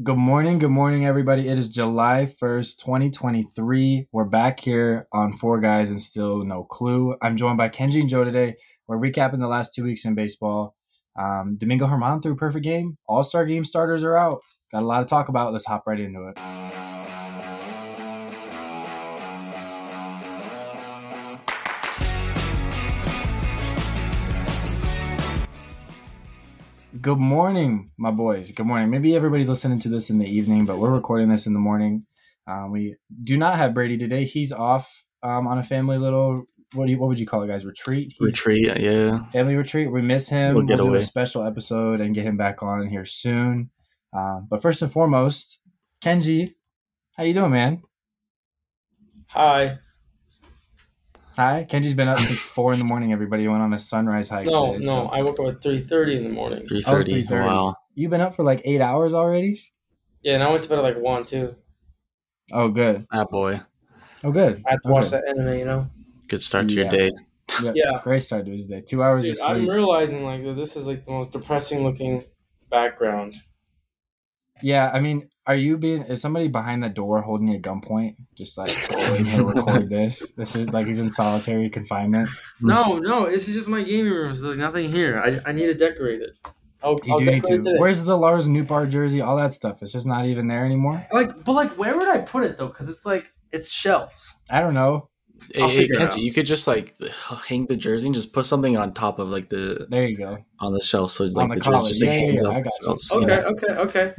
Good morning. Good morning, everybody. It is July 1st, 2023. We're back here on Four Guys and Still No Clue. I'm joined by Kenji and Joe today. We're recapping the last two weeks in baseball. Um, Domingo German threw a perfect game. All star game starters are out. Got a lot to talk about. Let's hop right into it. Good morning, my boys. Good morning. Maybe everybody's listening to this in the evening, but we're recording this in the morning. Um, we do not have Brady today. He's off um, on a family little what do you, what would you call it, guys? Retreat. He's retreat. Yeah. Family retreat. We miss him. We'll, we'll do away. a special episode and get him back on here soon. Um, but first and foremost, Kenji, how you doing, man? Hi. Hi, Kenji's been up since four in the morning. Everybody went on a sunrise hike. No, today, no, so. I woke up at three thirty in the morning. Three thirty. Oh, wow. You've been up for like eight hours already. Yeah, and I went to bed at like one too. Oh, good. That boy. Oh, good. I had to oh, watch that anime. You know. Good start to yeah. your day. Yep. Yeah, great start to his day. Two hours Dude, of sleep. I'm realizing like this is like the most depressing looking background. Yeah, I mean, are you being? Is somebody behind the door holding you at gunpoint? Just like here, record this. This is like he's in solitary confinement. No, no, this is just my gaming room. So there's nothing here. I, I need to decorate it. I'll, you I'll do need to. Where's the Lars Nootbaar jersey? All that stuff. It's just not even there anymore. Like, but like, where would I put it though? Because it's like it's shelves. I don't know. Hey, you could just like hang the jersey and just put something on top of like the. There you go. On the shelf, so it's like the, the jersey just like yeah, hangs yeah, yeah. Shelves, okay, you know? okay, okay.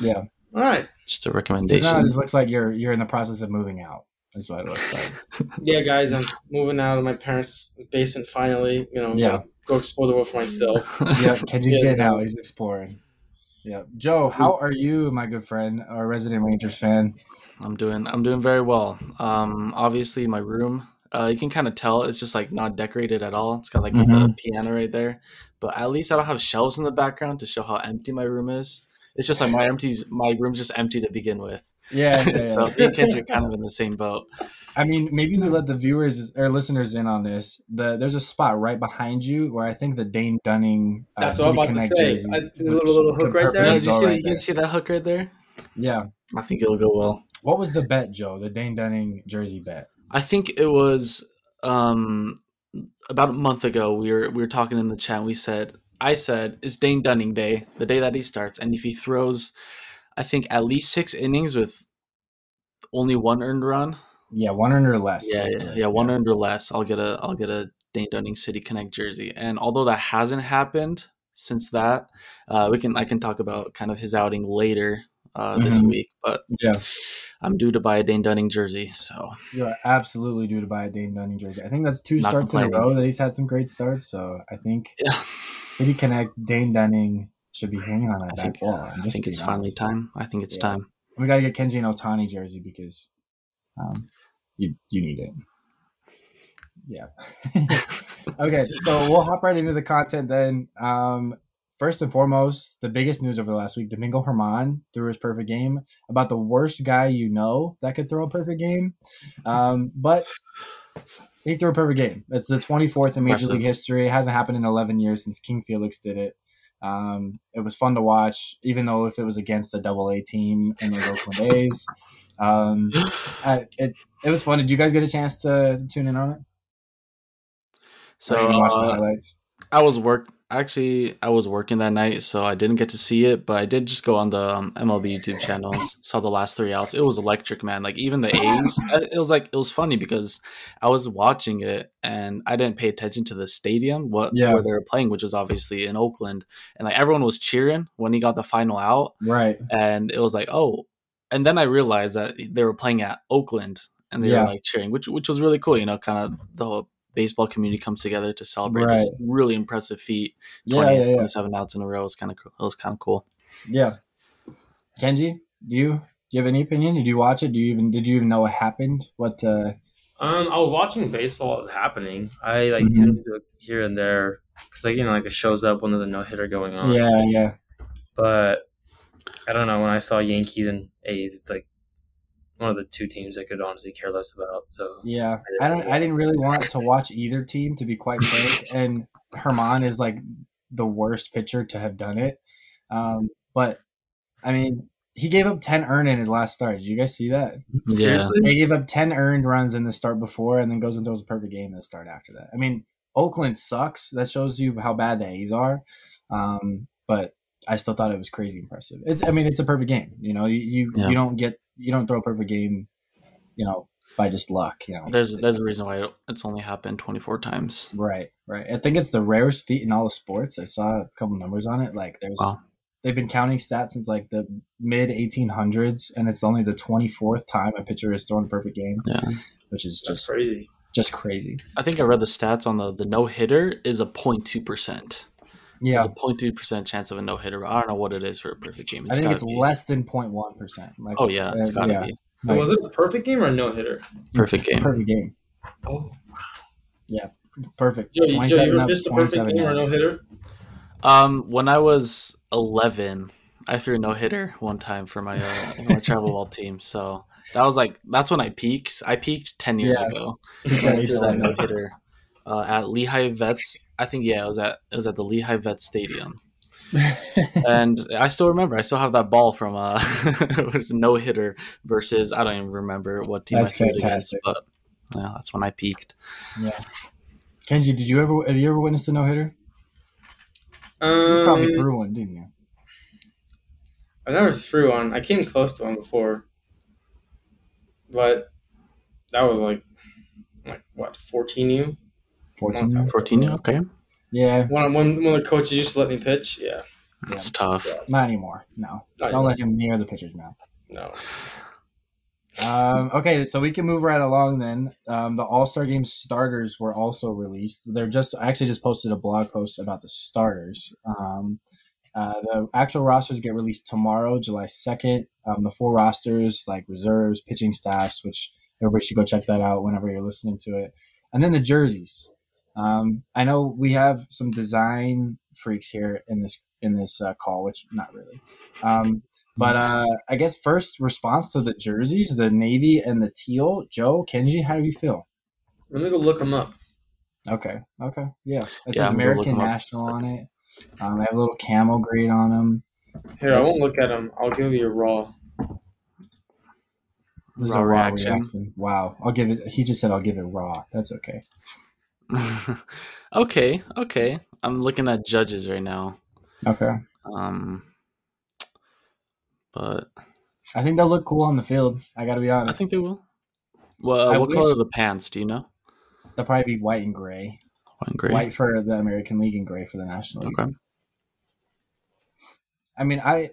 Yeah. All right. Just a recommendation. It looks like you're you're in the process of moving out. That's what it looks like. yeah, guys, I'm moving out of my parents' basement finally. You know, yeah. Go explore the world for myself. yeah, Kenji's yeah, getting out. He's exploring. Yeah, Joe, how are you, my good friend, our resident Rangers fan? I'm doing I'm doing very well. Um, obviously my room, uh, you can kind of tell it's just like not decorated at all. It's got like mm-hmm. the piano right there, but at least I don't have shelves in the background to show how empty my room is. It's just like my empties, my room's just empty to begin with. Yeah, yeah, yeah. so me and Kenji are kind of in the same boat. I mean, maybe we let the viewers or listeners in on this. The there's a spot right behind you where I think the Dane Dunning. Uh, That's what I'm about to say. Jersey, I, little, little hook right there. Yeah, you see, right you can see that hook right there. Yeah, I think it'll go well. What was the bet, Joe? The Dane Dunning jersey bet? I think it was um, about a month ago. We were we were talking in the chat. we said I said it's Dane Dunning Day, the day that he starts, and if he throws, I think at least six innings with only one earned run. Yeah, one earned or less. Yeah, yeah, yeah, one earned or less. I'll get a I'll get a Dane Dunning City Connect jersey. And although that hasn't happened since that, uh, we can I can talk about kind of his outing later uh, mm-hmm. this week. But yeah, I'm due to buy a Dane Dunning jersey. So you're absolutely due to buy a Dane Dunning jersey. I think that's two Not starts in a row that he's had some great starts. So I think yeah. City Connect Dane Dunning should be hanging on that I back think, wall. I think it's honest. finally time. I think it's yeah. time. We got to get Kenji and Ohtani jersey because um, you you need it. Yeah. okay, so we'll hop right into the content then. Um, first and foremost, the biggest news over the last week: Domingo German threw his perfect game. About the worst guy you know that could throw a perfect game, um, but he threw a perfect game. It's the 24th in Major League history. It hasn't happened in 11 years since King Felix did it. Um, it was fun to watch, even though if it was against a double A team in the Oakland A's. Um, I, it it was fun. Did you guys get a chance to, to tune in on it? So uh, I was work actually I was working that night, so I didn't get to see it, but I did just go on the um, MLB YouTube channels, saw the last three outs. It was electric, man. Like even the A's, it was like it was funny because I was watching it and I didn't pay attention to the stadium, what yeah. where they were playing, which was obviously in Oakland, and like everyone was cheering when he got the final out, right? And it was like, oh, and then I realized that they were playing at Oakland and they yeah. were like cheering, which which was really cool. You know, kind of the baseball community comes together to celebrate right. this really impressive feat. 20, yeah, yeah, yeah. 27 outs in a row was kind of cool. It was kind of cool. Yeah. Kenji, do you do you have any opinion? Did you watch it? Do you even did you even know what happened? What uh um, I was watching baseball was happening. I like mm-hmm. tuned to here and there because like you know like it shows up when there's a no hitter going on. Yeah, yeah. But I don't know when I saw Yankees and A's, it's like one of the two teams I could honestly care less about. So yeah, I, I don't. I didn't really want to watch either team to be quite frank. and German is like the worst pitcher to have done it. Um, but I mean, he gave up 10 earned in his last start. Did you guys see that? Seriously? He gave up 10 earned runs in the start before and then goes and throws a perfect game in the start after that. I mean, Oakland sucks. That shows you how bad the A's are. Um, but I still thought it was crazy impressive. It's I mean, it's a perfect game. You know, you you, Yeah. you don't get you don't throw a perfect game, you know, by just luck, you know. There's there's a reason why it's only happened 24 times. Right, right. I think it's the rarest feat in all of sports. I saw a couple numbers on it. Like there's Wow. they've been counting stats since like the mid 1800s, and it's only the 24th time a pitcher has thrown a perfect game. Yeah. which is That's just crazy. just crazy. I think I read the stats on the the no hitter is a 0.2 percent. Yeah, There's a 0.2 percent chance of a no hitter. I don't know what it is for a perfect game. I think it's be- less than 0.1 percent. Like, Oh yeah, it's uh, gotta yeah, be like, was it a perfect game or a no hitter? perfect game. perfect game. Oh, yeah, Perfect. Joe, you, Joe, 27 you ever up, missed a perfect 27 game or a no hitter? Um, when I was 11, I threw a no hitter one time for my uh, my travel ball team. So that was like that's when I peaked. I peaked 10 years Yeah. ago. Yeah, you threw that that. no hitter uh, at Lehigh Vets. I think yeah, it was at it was at the Lehigh Vets Stadium, and I still remember. I still have that ball from uh, it was no hitter versus I don't even remember what team That's I threw it against, fantastic. but yeah, that's when I peaked. yeah. Kenji, did you ever have you ever witnessed a no hitter? You Um, probably threw one, didn't you? I never threw one. I came close to one before, but that was like, like what, fourteen U? 14. Okay. 14, okay, Yeah, One when one of the coaches used to let me pitch. Yeah, that's tough. not anymore. No, Not don't let him near the pitcher's mouth. no. Um, okay, so we can move right along then. Um, the All Star Game starters were also released. They're just I actually just posted a blog post about the starters. Um, uh, the actual rosters get released tomorrow, July second. Um, the full rosters, like reserves, pitching staffs, which everybody should go check that out whenever you're listening to it, and then the jerseys. Um, I know we have some design freaks here in this in this uh, call, which not really. Um, but uh, I guess first response to the jerseys, the navy and the teal. Joe, Kenji, how do you feel? Let me go look them up. Okay, okay, yeah. It Yeah, says I'm gonna look American. National on it. Um, they have a little camel grade on them. Here, I won't look at them. I'll give you a raw. This is Raw a raw reaction. reaction. Wow, I'll give it. He just said I'll give it raw. That's okay. okay, okay. I'm looking at judges right now. Okay, Um, but I think they'll look cool on the field. I got to be honest. I think they will. Well, I what color are the pants? Do you know? they'll probably be white and gray. White and gray. White for the American League and gray for the National League. Okay. I mean, I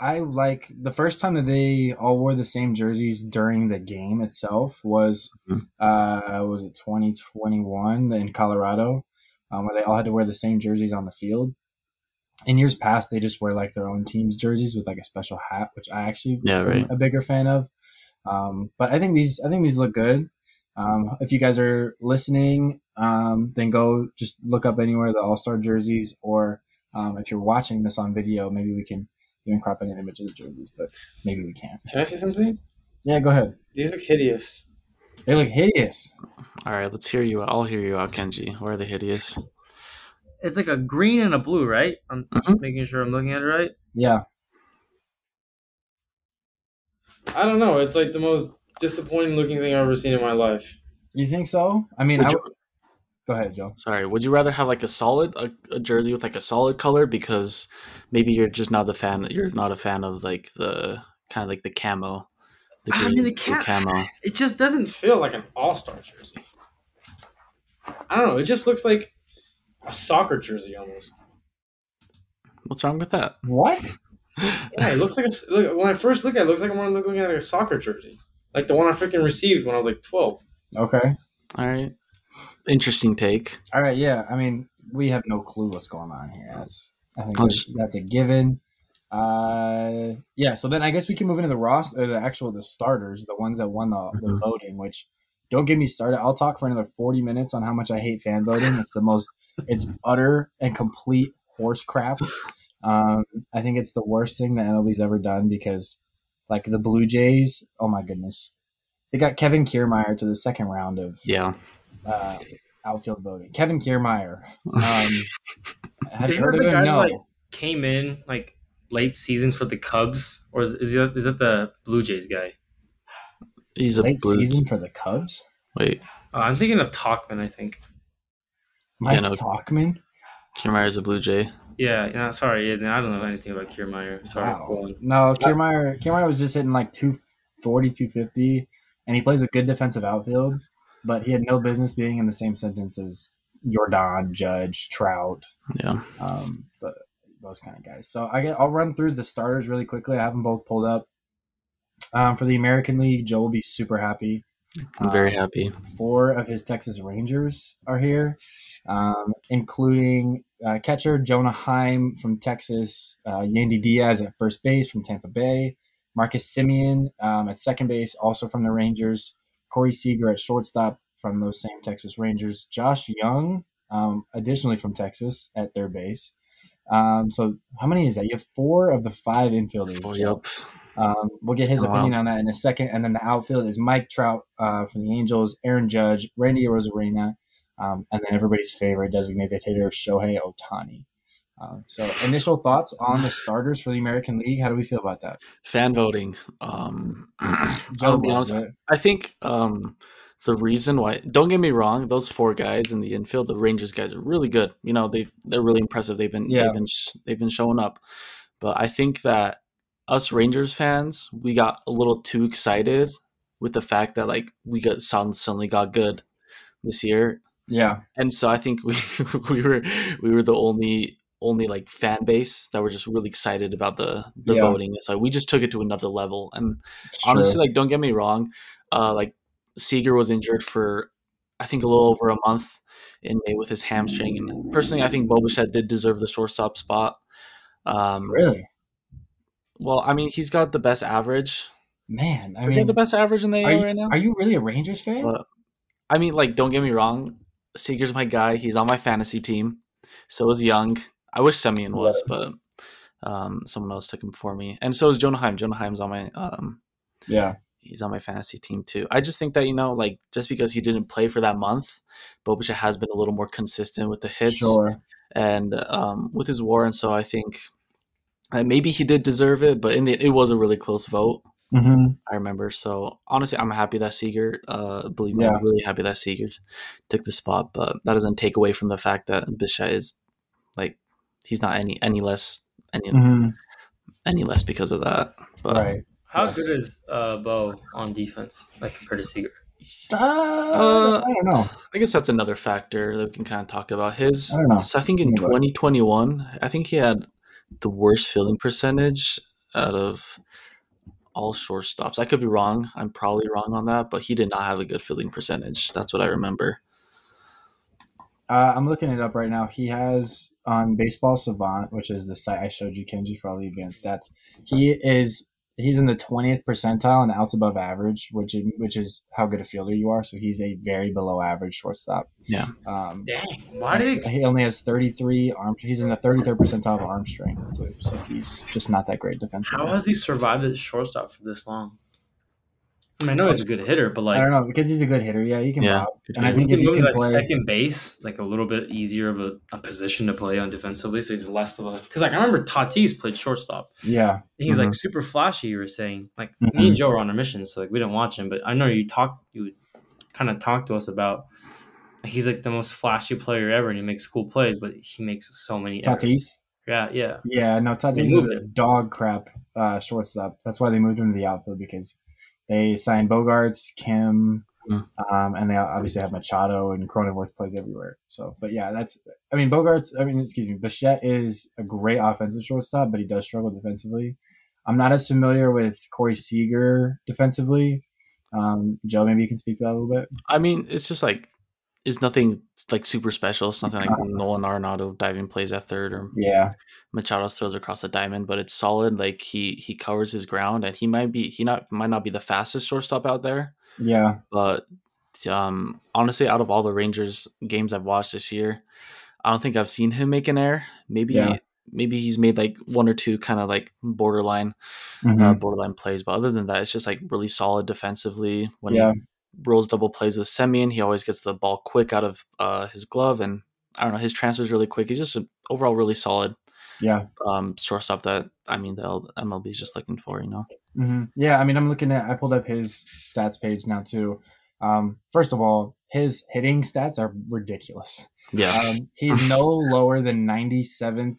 I like the first time that they all wore the same jerseys during the game itself was Mhm. uh was it 2021 in Colorado, um, where they all had to wear the same jerseys on the field. In years past, they just wear like their own team's jerseys with like a special hat, which I actually Yeah, am right. a bigger fan of. Um, but I think these I think these look good. Um, if you guys are listening, um, then go just look up anywhere the All Star jerseys, or um, if you're watching this on video, maybe we can even crop in an image of the jerseys, but maybe we can't. Can I say something? Yeah, go ahead. These look hideous. They look hideous. All right, let's hear you. I'll hear you out, Kenji. Why are they hideous? It's like a green and a blue, right? I'm Mhm. making sure I'm looking at it right. Yeah, I don't know. It's like the most disappointing looking thing I've ever seen in my life. you think so? I mean, Would I you- w- go ahead, Joe. Sorry, would you rather have like a solid a, a jersey with like a solid color because maybe you're just not the fan. You're not a fan of like the kind of like the camo. The I mean, the ca- camo. It just doesn't feel like an all star jersey. I don't know. It just looks like a soccer jersey almost. What's wrong with that? What? Yeah, it looks like a. s- Look, when I first look at it, it looks like I'm looking at like a soccer jersey, like the one I freaking received when I was like 12. Okay. All right, interesting take. All right. Yeah. I mean, we have no clue what's going on here. That's I think that's, just- that's a given. Uh, yeah. So then I guess we can move into the roster, the actual the starters, the ones that won the, the Mhm. voting. Which don't get me started. I'll talk for another forty minutes on how much I hate fan voting. It's the most. It's utter and complete horse crap. Um, I think it's the worst thing that MLB's ever done because, like the Blue Jays. Oh my goodness, they got Kevin Kiermaier to the second round of Yeah. Uh, outfield voting. Kevin Kiermaier. Um, have you heard of the him? guy that, No. like, Came in like late season for the Cubs, or is is it, is it the Blue Jays guy? He's a late Blue- season for the Cubs. Wait, Uh, I'm thinking of Tauchman. I think. Mike no. Tauchman. Kiermaier's a Blue Jay. Yeah. Yeah. Sorry. Yeah, I don't know anything about Kiermaier. Sorry. Wow. No, Kiermaier, Kiermaier was just hitting like 240, 250, and he plays a good defensive outfield, but he had no business being in the same sentence as Jordan, Judge, Trout, Yeah. um, the, those kind of guys. So I get, I'll run through the starters really quickly. I have them both pulled up. Um, for the American League, Joe will be super happy. I'm very Um, happy. Four of his Texas Rangers are here, um, including uh, catcher Jonah Heim from Texas, uh, Yandy Diaz at first base from Tampa Bay, Marcus Semien um, at second base, also from the Rangers, Corey Seager at shortstop from those same Texas Rangers, Josh Jung, um, additionally from Texas at third base. Um, so how many is that? You have four of the five infielders. Four, yep. Um, we'll get his opinion on that in a second. And then the outfield is Mike Trout uh, from the Angels, Aaron Judge, Randy Arozarena, um, and then everybody's favorite designated hitter, Shohei Ohtani. Um, so, initial thoughts on the starters for the American League? How do we feel about that? Fan voting. Um, I'll be honest. it. I think um, the reason why don't get me wrong, those four guys in the infield, the Rangers guys are really good. You know, they they're really impressive. They've been Yeah. they've been sh- they've been showing up. But I think that us Rangers fans, we got a little too excited with the fact that like we got suddenly got good this year. Yeah, And so I think we we were we were the only only like fan base that were just really excited about the the Yeah. voting. So we just took it to another level. And honestly, like don't get me wrong, uh, like Seager was injured for I think a little over a month in May with his hamstring. And personally, I think Bo Bichette did deserve the shortstop spot. Um, really, Well, I mean, he's got the best average. man. I Does he have the best average in the AL you, right now? are you really a Rangers fan? I mean, like, don't get me wrong. Seager's my guy. He's on my fantasy team. So is Jung. I wish Semien was, but um, someone else took him for me. And so is Jonah Heim. Jonah Heim's on my um, yeah, he's on my fantasy team too. I just think that you know, like, just because he didn't play for that month, Bo Bichette has been a little more consistent with the hits sure. and um, with his WAR, and so I think uh, maybe he did deserve it. But in the it was a really close vote. hmm I remember. So honestly, I'm happy that Seager, uh, believe me, Yeah. I'm really happy that Seager took the spot. But that doesn't take away from the fact that Bichette is like he's not any any less any hmm any less because of that. But Right. How Yeah. good is uh, Bo on defense, like compared to Seager? Uh, I don't know. I guess that's another factor that we can kind of talk about. His, I don't know. so I think in Let me look. 2021, I think he had the worst fielding percentage out of all shortstops. I could be wrong. I'm probably wrong on that, but he did not have a good fielding percentage. That's what I remember. Uh, I'm looking it up right now. He has on Baseball Savant, which is the site I showed you, Kenji, for all the advanced stats. He is he's in the 20th percentile and outs above average, which is, which is how good a fielder you are. So he's a very below average shortstop. Yeah. Um, Dang, why did he only has 33 arm. He's in the 33rd percentile of arm strength, too. So he's just not that great defensively. how has he survived as shortstop for this long? I mean, I know he's a good hitter, but like I don't know because he's a good hitter. Yeah, he can Yeah, pop. good And I hitter. think he if can you move can like play, second base, like a little bit easier of a, a position to play on defensively, so he's less of a. Because like I remember Tatis played shortstop. yeah, And he's Mhm. like super flashy. You were saying like Mhm. me and Joe were on a mission, so like we didn't watch him, but I know you talk, you kind of talk to us about. He's like the most flashy player ever, and he makes cool plays, but he makes so many errors. Tatis. Yeah, yeah. Yeah, no, Tatis is a him. dog crap uh, shortstop. That's why they moved him to the outfield because they signed Bogaerts, Kim, Hmm. um, and they obviously have Machado and Cronenworth plays everywhere. So, but yeah, that's. I mean, Bogaerts. I mean, excuse me, Bichette is a great offensive shortstop, but he does struggle defensively. I'm not as familiar with Corey Seager defensively. Um, Joe, maybe you can speak to that a little bit. I mean, it's just like it's nothing like super special. It's nothing like Uh-huh. Nolan Arenado diving plays at third or Yeah, Machado's throws across the diamond, but it's solid. Like he he covers his ground, and he might be he not might not be the fastest shortstop out there, yeah, but um, honestly, out of all the Rangers games I've watched this year, I don't think I've seen him make an error. Maybe Yeah. maybe he's made like one or two kind of like borderline Mhm. uh, borderline plays, but other than that, it's just like really solid defensively. When Yeah. he rolls double plays with Semien, he always gets the ball quick out of uh, his glove, and I don't know his transfer is really quick. He's just a, overall really solid. Yeah. Um, shortstop that I mean the MLB is just looking for, you know. Mm-hmm. Yeah, I mean, I'm looking at. I pulled up his stats page now too. Um, first of all, his hitting stats are ridiculous. Yeah, um, he's no lower than 97th,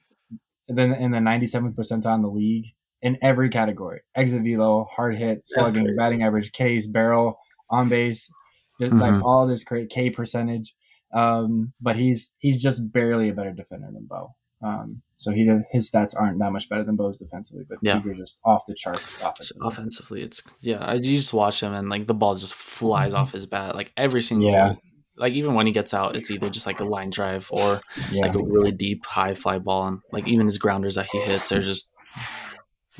than in the 97th percentile in the league in every category: exit velo, hard hit, slugging, batting average, K's, barrel, on base, mm-hmm. like all this great K percentage. Um, but he's he's just barely a better defender than Bo. Um, so he his stats aren't that much better than Bo's defensively, but yeah. Seager just off the charts offensively. offensively. It's yeah, I, you just watch him and like the ball just flies mm-hmm. off his bat like every single. Yeah. Like even when he gets out, it's either just like a line drive or yeah. like a really deep high fly ball, and like even his grounders that he hits, they're just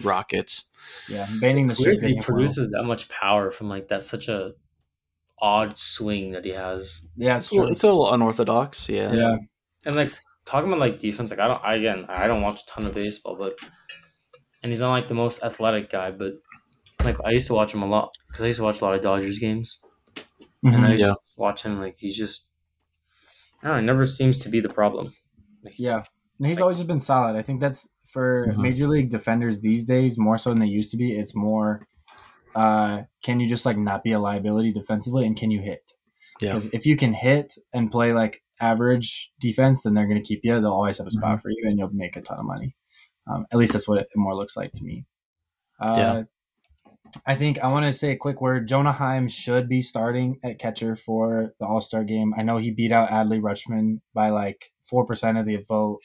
rockets. Yeah, banning the weird he produces that much power from like that's such a odd swing that he has. Yeah, it's, it's, a, it's a little unorthodox. Yeah, yeah, and like talking about like defense, like I don't, I, again, I don't watch a ton of baseball, but and he's not like the most athletic guy, but like I used to watch him a lot because I used to watch a lot of Dodgers games, mm-hmm, and I used yeah. to watch him like he's just, I don't know, never seems to be the problem. Like, yeah, and he's like, always just been solid. I think that's for mm-hmm. major league defenders these days more so than they used to be. It's more, uh, can you just like not be a liability defensively, and can you hit? Because yeah. if you can hit and play like average defense, then they're going to keep you. They'll always have a spot mm-hmm. for you, and you'll make a ton of money. Um, at least that's what it more looks like to me. Uh, yeah. I think I want to say a quick word. Jonah Heim should be starting at catcher for the All Star game. I know he beat out Adley Rutschman by like four percent of the vote.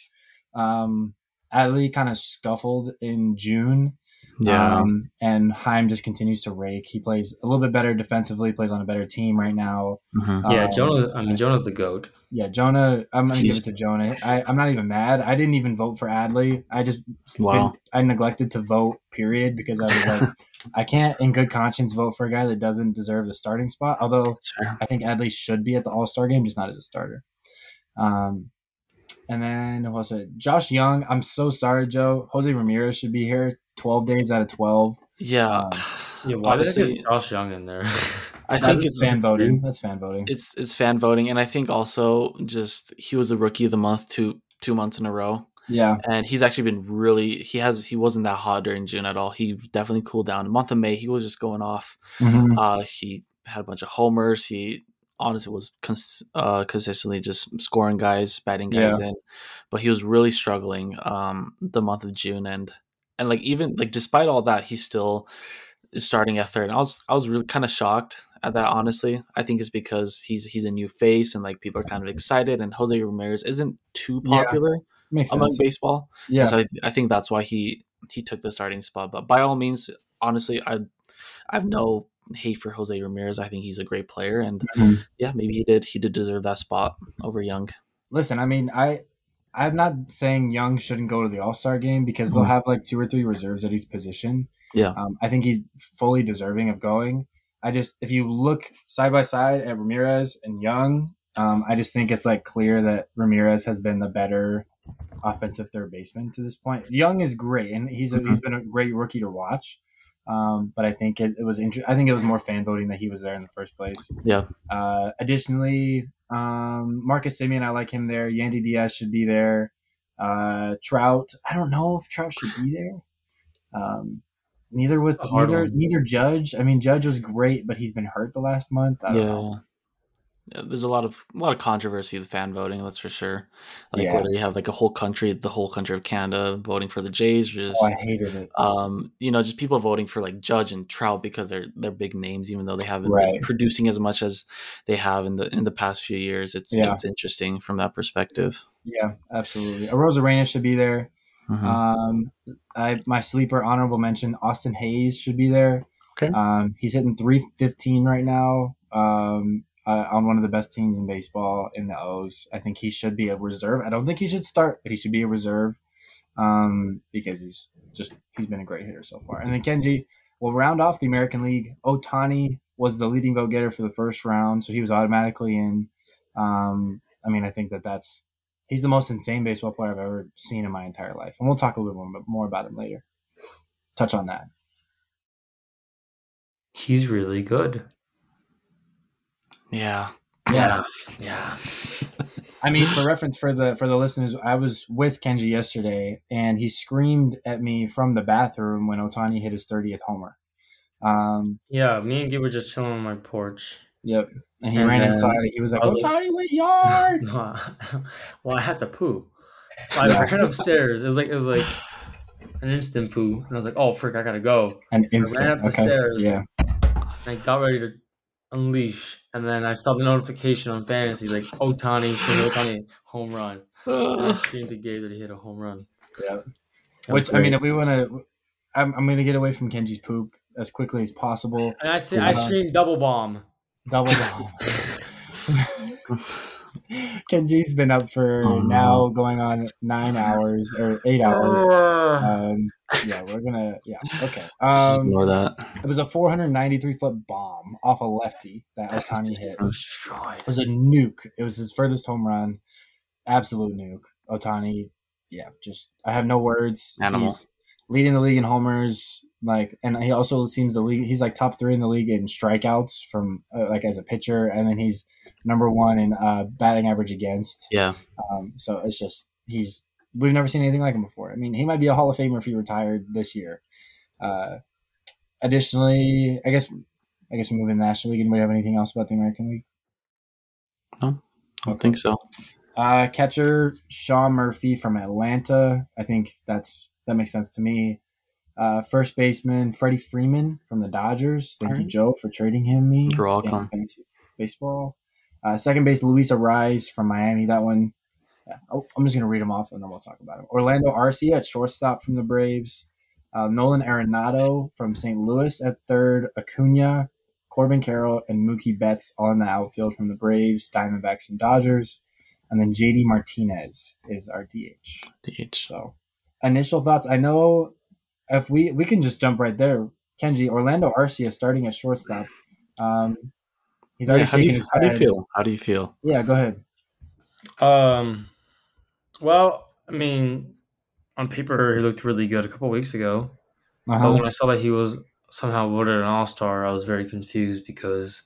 Um, Adley kind of scuffled in June yeah. Um, and Heim just continues to rake. He plays a little bit better defensively, plays on a better team right now. Mm-hmm. Yeah, um, Jonah, I mean, Jonah's the GOAT. Yeah, Jonah, I'm going to give it to Jonah. I, am not even mad. I didn't even vote for Adley. I just, wow. I neglected to vote, period, because I was like, I can't in good conscience vote for a guy that doesn't deserve the starting spot. Although I think Adley should be at the All Star game, just not as a starter. Um, and then who was it? Josh Jung. I'm so sorry, Joe. Jose Ramirez should be here 12 days out of 12. Yeah. Um, yeah, why did they get Josh Jung in there? I think it's fan voting. That's fan voting. It's it's fan voting, and I think also just he was the rookie of the month two two months in a row. Yeah, and he's actually been really he has he wasn't that hot during June at all. He definitely cooled down. The month of May, he was just going off. Mm-hmm. Uh, he had a bunch of homers. He honestly was cons- uh, consistently just scoring guys, batting guys yeah. in, but he was really struggling um, the month of June and and like even like despite all that, he still is starting at third. And I was I was really kind of shocked at that. Honestly, I think it's because he's he's a new face and like people are kind of excited. And Jose Ramirez isn't too popular yeah, among sense. baseball. Yeah, and so I, I think that's why he he took the starting spot. But by all means, honestly, I I have no hate for Jose Ramirez. I think he's a great player, and mm-hmm. yeah, maybe he did he did deserve that spot over Jung. Listen, I mean, I I'm not saying Jung shouldn't go to the All Star game because mm-hmm. they'll have like two or three reserves at each position. Yeah, um, I think he's fully deserving of going. I just if you look side by side at Ramirez and Jung, um, I just think it's like clear that Ramirez has been the better offensive third baseman to this point. Jung is great, and he's a, mm-hmm. he's been a great rookie to watch. Um, but I think it, it was inter- I think it was more fan voting that he was there in the first place. Yeah. Uh, additionally, um, Marcus Semien, I like him there. Yandy Diaz should be there. Uh, Trout, I don't know if Trout should be there. Um, neither with neither neither Judge. I mean, Judge was great, but he's been hurt the last month. yeah. Know there's a lot of a lot of controversy with fan voting. That's for sure. Like yeah. whether you have like a whole country, the whole country of Canada voting for the Jays, or just oh, I hated it. Um, you know, just people voting for like Judge and Trout because they're they're big names, even though they haven't right. been producing as much as they have in the in the past few years. It's yeah. it's interesting from that perspective. Yeah, absolutely. A Arozarena should be there. Mm-hmm. Um, I my sleeper honorable mention Austin Hays should be there. Okay. Um, he's hitting three fifteen right now. Um, uh, on one of the best teams in baseball in the O's. I think he should be a reserve. I don't think he should start, but he should be a reserve um, because he's just he's been a great hitter so far. And then Kenji will round off the American League. Ohtani was the leading vote getter for the first round, so he was automatically in. Um, I mean, I think that that's he's the most insane baseball player I've ever seen in my entire life, and we'll talk a little more, more about him later. Touch on that. He's really good. Yeah. Yeah. Yeah. I mean, for reference for the for the listeners, I was with Kenji yesterday, and he screamed at me from the bathroom when Ohtani hit his thirtieth homer. Um, yeah, me and Gabe were just chilling on my porch. Yep, and he and ran inside. He was like, "Ohtani went yard." well, I had to poo, so I ran upstairs. It was like it was like an instant poo, and I was like, "Oh, frick, I gotta go." An instant. I ran up the okay. stairs. Yeah. I got ready to unleash, and then I saw the notification on fantasy like Ohtani, Ohtani home run. and I screamed to Gabe that he hit a home run. Yeah. Which I mean, if we want to, I'm, I'm going to get away from Kenji's poop as quickly as possible. And I see, I uh, screamed double bomb. Double bomb. Kenji's been up for oh, now going on nine hours or eight hours. Um, yeah, we're gonna yeah okay. Um, ignore that. It was a 493 foot bomb off a lefty that Ohtani hit. It was a nuke. It was his furthest home run. Absolute nuke. Ohtani. yeah, just I have no words. Animal. He's leading the league in homers. Like, and he also seems the league. He's like top three in the league in strikeouts from uh, like as a pitcher, and then he's number one in uh, batting average against. Yeah. Um, so it's just he's we've never seen anything like him before. I mean, he might be a Hall of Famer if he retired this year. Uh, additionally, I guess I guess we move in the National League. Anybody have anything else about the American League? No, I don't okay. think so. Uh, catcher Sean Murphy from Atlanta. I think that's that makes sense to me. Uh, first baseman Freddie Freeman from the Dodgers. Thank you, Joe, for trading him me. You're welcome. Baseball. Uh, second base Luis Arraez from Miami. That one yeah, oh, I'm just going to read them off and then we'll talk about them. Orlando Arcia at shortstop from the Braves. Uh, Nolan Arenado from St. Louis at third. Acuna, Corbin Carroll, and Mookie Betts on the outfield from the Braves, Diamondbacks, and Dodgers. And then JD Martinez is our DH. DH. So, initial thoughts. I know if we we can just jump right there. Kenji, Orlando Arcia starting at shortstop. Um, he's already yeah, how, do you, how do you feel? How do you feel? Yeah, go ahead. Um, well, I mean, on paper, he looked really good a couple weeks ago. Uh-huh. But when I saw that he was somehow voted an All Star, I was very confused because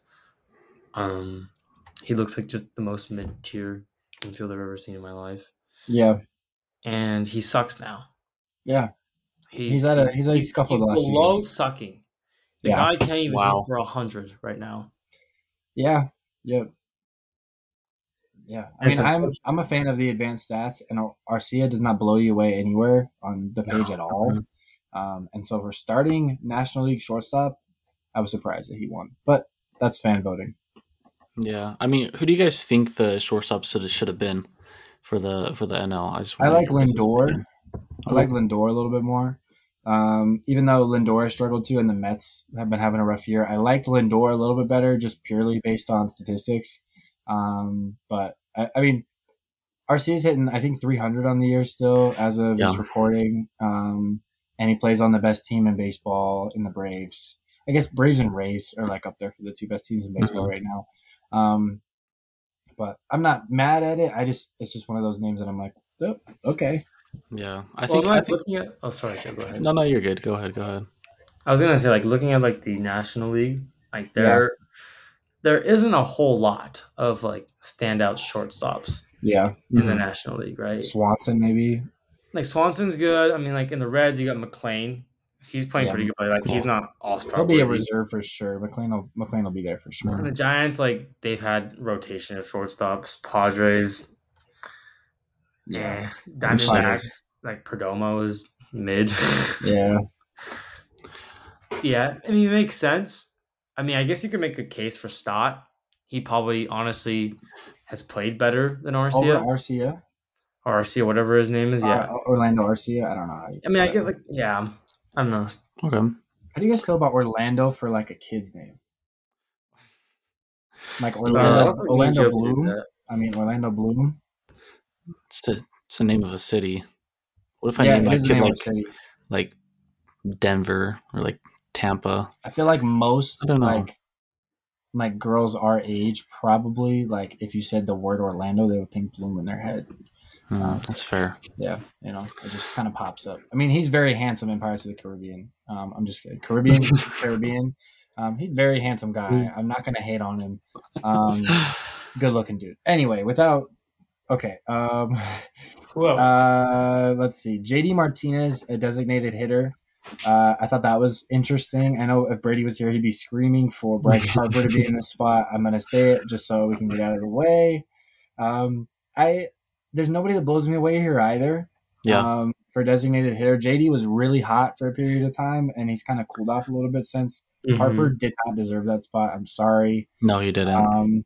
um, he looks like just the most mid tier infielder I've ever seen in my life. Yeah, and he sucks now. Yeah, he's, he's at a he's, he's, he's scuffled he's below sucking. The yeah. guy can't even wow. for a hundred right now. Yeah. Yep. Yeah, I mean, I'm I'm a fan of the advanced stats, and Arcia does not blow you away anywhere on the page no. at all. Um, and so for starting National League shortstop, I was surprised that he won, but that's fan voting. Yeah, I mean, who do you guys think the shortstop should should have been for the for the NL? I just I like Lindor. I like Lindor a little bit more. Um, even though Lindor struggled too, and the Mets have been having a rough year, I liked Lindor a little bit better, just purely based on statistics. Um, but I, I mean, Arcia is hitting I think 300 on the year still as of yeah. this recording. Um, and he plays on the best team in baseball in the Braves. I guess Braves and Rays are like up there for the two best teams in baseball mm-hmm. right now. Um, but I'm not mad at it. I just it's just one of those names that I'm like, oh, okay. Yeah, I think. Well, I think... looking at. Oh, sorry, Joe, go ahead. No, no, you're good. Go ahead. Go ahead. I was gonna say, like, looking at like the National League, like there, there isn't a whole lot of like standout shortstops. Yeah, in mm-hmm. the National League, right? Swanson maybe. Like Swanson's good. I mean, like in the Reds, you got McLain. He's playing yeah. pretty good, but like he's not all star. He'll be a reserve for sure. McLain will McLain will be there for sure. And the Giants, like they've had rotation of shortstops. Padres, yeah, Diamondbacks, like Perdomo is mid. yeah, yeah. I mean, it makes sense. I mean, I guess you could make a case for Stott. He probably, honestly, has played better than Arcia. Over Arcia? Or Arcia, whatever his name is. Yeah. Uh, Orlando Arcia. I don't know. I mean, I get like, yeah. I don't know. Okay. How do you guys feel about Orlando for like a kid's name? Like Orlando, uh, Orlando Bloom. I mean, Orlando Bloom. It's the, it's the name of a city. What if I yeah, name my kid like like Denver or like Tampa. I feel like most like like girls our age probably like if you said the word Orlando, they would think Bloom in their head. Mm, um, that's fair. Yeah, you know, it just kind of pops up. I mean, he's very handsome in Pirates of the Caribbean. Um, I'm just kidding. Caribbean, Caribbean. Um, he's very handsome guy. I'm not gonna hate on him. Um, good looking dude. Anyway, without okay. Um, Who else? Uh, let's see. JD Martinez, a designated hitter. Uh, I thought that was interesting. I know if Brady was here, he'd be screaming for Bryce Harper to be in this spot. I'm gonna say it just so we can get out of the way. Um, I there's nobody that blows me away here either. Yeah. Um, for designated hitter, JD was really hot for a period of time, and he's kind of cooled off a little bit since. Mm-hmm. Harper did not deserve that spot. I'm sorry. No, he didn't. Um,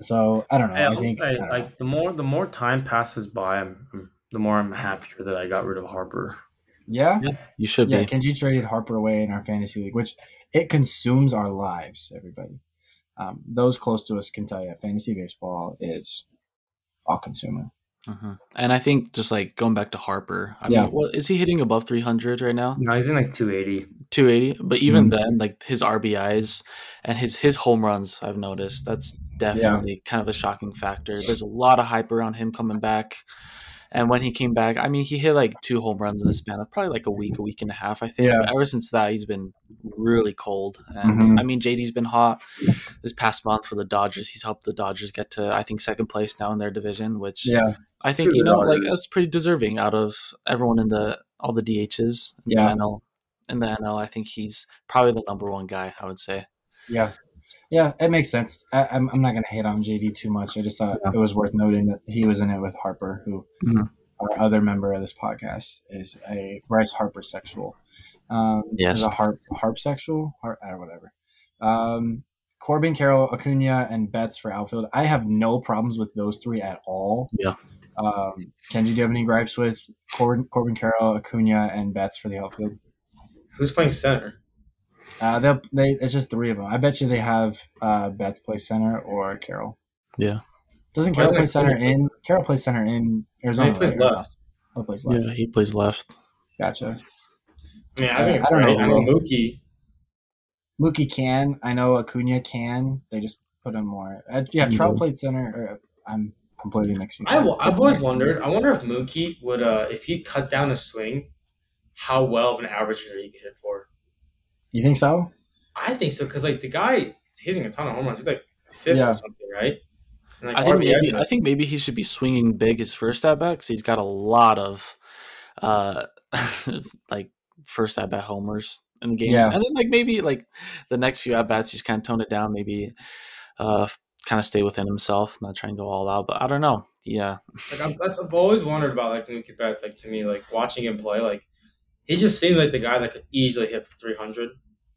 so I don't know. I, I think I, I like the more the more time passes by, I'm, the more I'm happier that I got rid of Harper. Yeah, yeah you should be. yeah, be. Kenji traded Harper away in our fantasy league, which it consumes our lives. Everybody, um, those close to us can tell you, fantasy baseball is all consuming. Mm-hmm. And I think just like going back to Harper, I yeah. mean, what is he hitting above 300 right now? No, he's in like 280. 280. But even mm-hmm. then, like his RBIs and his his home runs, I've noticed that's definitely yeah. kind of a shocking factor. There's a lot of hype around him coming back. And when he came back, I mean, he hit like two home runs in the span of probably like a week, a week and a half, I think. Yeah. But ever since that, he's been really cold. And mm-hmm. I mean, JD's been hot this past month for the Dodgers. He's helped the Dodgers get to, I think, second place now in their division, which yeah. I think, you know, like that's pretty deserving out of everyone in the, all the DHs in yeah. the NL. In the NL, I think he's probably the number one guy, I would say. Yeah. Yeah, it makes sense. I, am I'm, I'm not going to hate on JD too much. I just thought yeah. it was worth noting that he was in it with Harper, who mm-hmm. our other member of this podcast is a Bryce Harper sexual. Um, yes, a harp harp sexual, harp, or whatever. Um, Corbin Carroll, Acuna, and Betts for outfield. I have no problems with those three at all. Yeah. Um, Kenji, do you have any gripes with Corbin, Corbin Carroll, Acuna, and Betts for the outfield? Who's playing center? Uh, they'll they it's just three of them. I bet you they have uh Betts play center or Carroll. Yeah. Doesn't Carroll play center in Carroll plays center in Arizona? he plays right? left. Oh, plays left. Yeah, he plays left. Gotcha. I mean, I think uh, it's I don't know. I know Mookie. Mookie can. I know Acuna can. They just put him more. Uh, yeah, mm-hmm. Trout played center. Or, I'm completely mixing. I, I've always wondered. I wonder if Mookie would, uh, if he cut down his swing, how well of an average hitter he could hit for. You think so? I think so because like the guy is hitting a ton of home runs. He's like fifth yeah. or something, right? Like I think maybe I think maybe he should be swinging big his first at bat because he's got a lot of uh like first at bat homers in games, yeah. and then like maybe like the next few at bats he's kind of tone it down, maybe uh kind of stay within himself, not try and go all out. But I don't know. Yeah, like I'm, that's I've always wondered about like Mookie Betts. Like to me, like watching him play, like he just seemed like the guy that could easily hit for 300.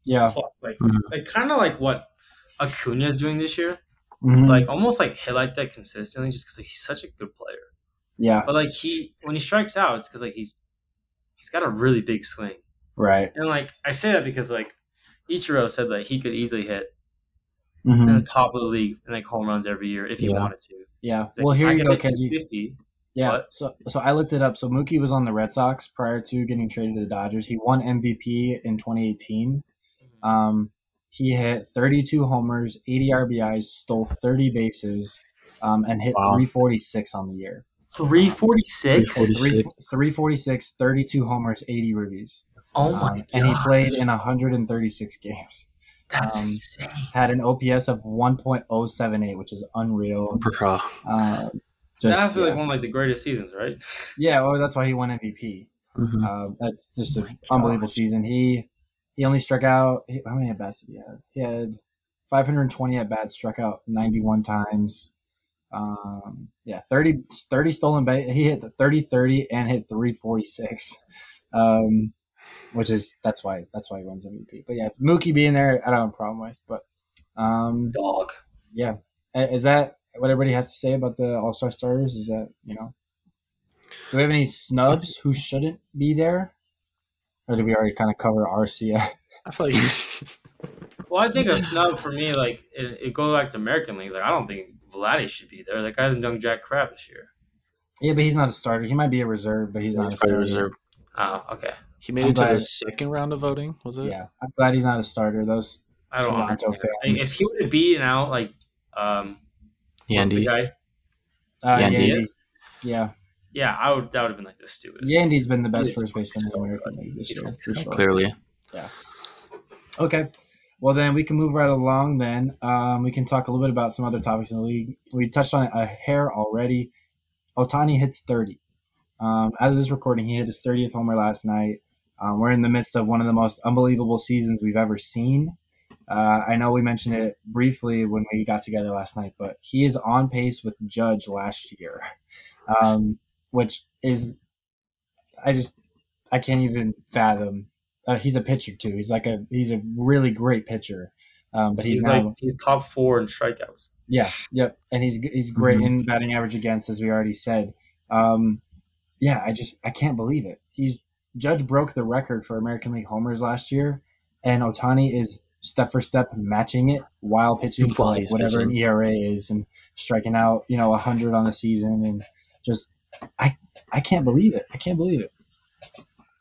Yeah. Plus, like, mm-hmm. like kind of like what Acuna is doing this year. Mm-hmm. Like almost like hit like that consistently, just because like, he's such a good player. Yeah. But like he, when he strikes out, it's because like he's he's got a really big swing. Right. And like I say that because like Ichiro said that he could easily hit mm-hmm. in the top of the league and like home runs every year if he yeah. wanted to. Yeah. Like, well, here you go, Kenji. 50. Yeah. But, so so I looked it up. So Mookie was on the Red Sox prior to getting traded to the Dodgers. He won MVP in 2018. Mm-hmm. Um, he hit 32 homers, 80 RBIs, stole 30 bases, um, and hit wow. 346 on the year. 346? 346, 346, 32 homers, 80 ribbies. Oh my um, god! And he played in 136 games. That's um, insane. Had an OPS of 1.078, which is unreal. Um, just, that's really yeah. one of like the greatest seasons, right? Yeah, well, that's why he won MVP. Mm-hmm. Uh, that's just an unbelievable season. He he only struck out. How many at bats did he have? He had 520 at bats, struck out 91 times. Um, yeah, 30, 30 stolen base. He hit the 30 30 and hit 346. Um, which is that's why that's why he wins MVP. But yeah, Mookie being there, I don't have a problem with. But um, dog. Yeah, is that what everybody has to say about the All Star starters is that you know, do we have any snubs who shouldn't be there, or did we already kind of cover Arcia? I feel like. well, I think a snub for me, like it, it goes back to American leagues. Like I don't think Vladdy should be there. That guy hasn't done jack crap this year. Yeah, but he's not a starter. He might be a reserve, but he's, he's not a starter. reserve. Oh, okay. He made I'm it to the second round of voting. Was it? Yeah, I'm glad he's not a starter. Those I don't Toronto fans. Like, if he would have beaten out like um Yandy. guy? Uh, Yandy. Yeah. Yeah, I would. That would have been like the stupidest. Yandy's been the best first baseman in the American League this year, sure. Clearly. Yeah. Okay. Well, then we can move right along. Then um, we can talk a little bit about some other topics in the league. We touched on a hair already. Ohtani hits 30. Um, as of this recording, he hit his 30th homer last night. Um, we're in the midst of one of the most unbelievable seasons we've ever seen. Uh, I know we mentioned it briefly when we got together last night, but he is on pace with Judge last year, um, which is, I just, I can't even fathom. Uh, he's a pitcher too. He's like a, he's a really great pitcher. Um, but he's, he's now, like he's top four in strikeouts. Yeah, yep, and he's he's great Mhm. in batting average against, as we already said. Um, yeah, I just I can't believe it. He's Judge broke the record for American League homers last year, and Ohtani is step for step matching it while pitching for like whatever an. ERA is and striking out, you know, hundred on the season, and just I I can't believe it. I can't believe it.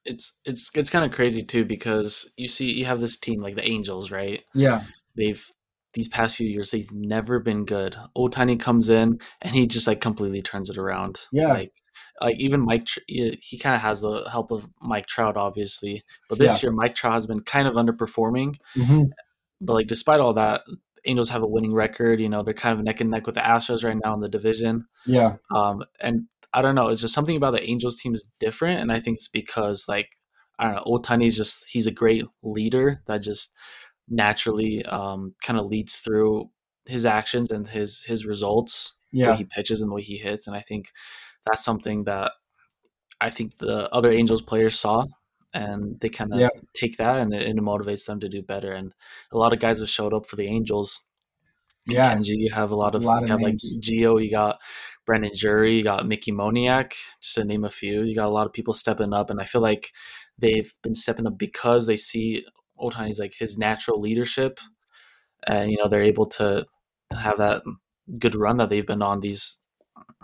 It's it's it's kind of crazy too because you see you have this team like the Angels, right? Yeah, They've these past few years they've never been good. Ohtani comes in and he just like completely turns it around. Yeah. like like even Mike, he, kind of has the help of Mike Trout, obviously. But this year, Mike Trout has been kind of underperforming. hmm But like despite all that, Angels have a winning record. You know they're kind of neck and neck with the Astros right now in the division. yeah, Um, and I don't know, it's just something about the Angels team is different, and I think it's because like I don't know, Ohtani's just he's a great leader that just naturally um, kind of leads through his actions and his his results, the way yeah, he pitches and the way he hits, and I think that's something that I think the other Angels players saw. And they kind of Yeah. take that, and it, it motivates them to do better. And a lot of guys have showed up for the Angels. Yeah. Kenji, you have a lot of, A lot you of have like. Geo, you got Brandon Drury, you got Mickey Moniak, just to name a few. You got a lot of people stepping up, and I feel like they've been stepping up because they see Ohtani's like his natural leadership, and you know they're able to have that good run that they've been on these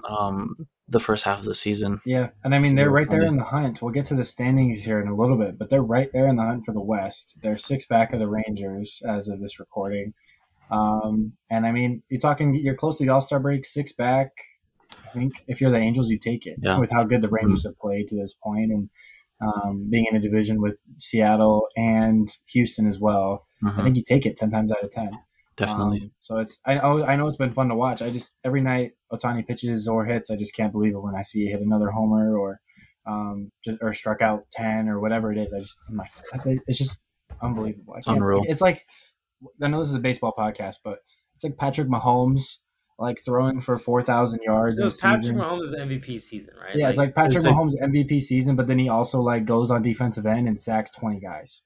um the first half of the season. Yeah, and I mean they're right there in the hunt. We'll get to the standings here in a little bit, but they're right there in the hunt for the West. They're six back of the Rangers as of this recording. Um, and I mean, you're talking, you're close to the All Star break, six back. I think if you're the Angels, you take it Yeah. with how good the Rangers have played to this point, and um, being in a division with Seattle and Houston as well. I Mhm, think you take it ten times out of ten. Definitely. Um, so it's I know I know it's been fun to watch. I just every night Ohtani pitches or hits, I just can't believe it when I see he hit another homer or um just or struck out ten or whatever it is. I just I'm like it's just unbelievable. It's unreal. It's like I know this is a baseball podcast, but it's like Patrick Mahomes like throwing for four thousand yards It in a was Patrick season. Mahomes' MVP season, right? Yeah, it's like Patrick it's like- Mahomes MVP season, but then he also like goes on defensive end and sacks twenty guys.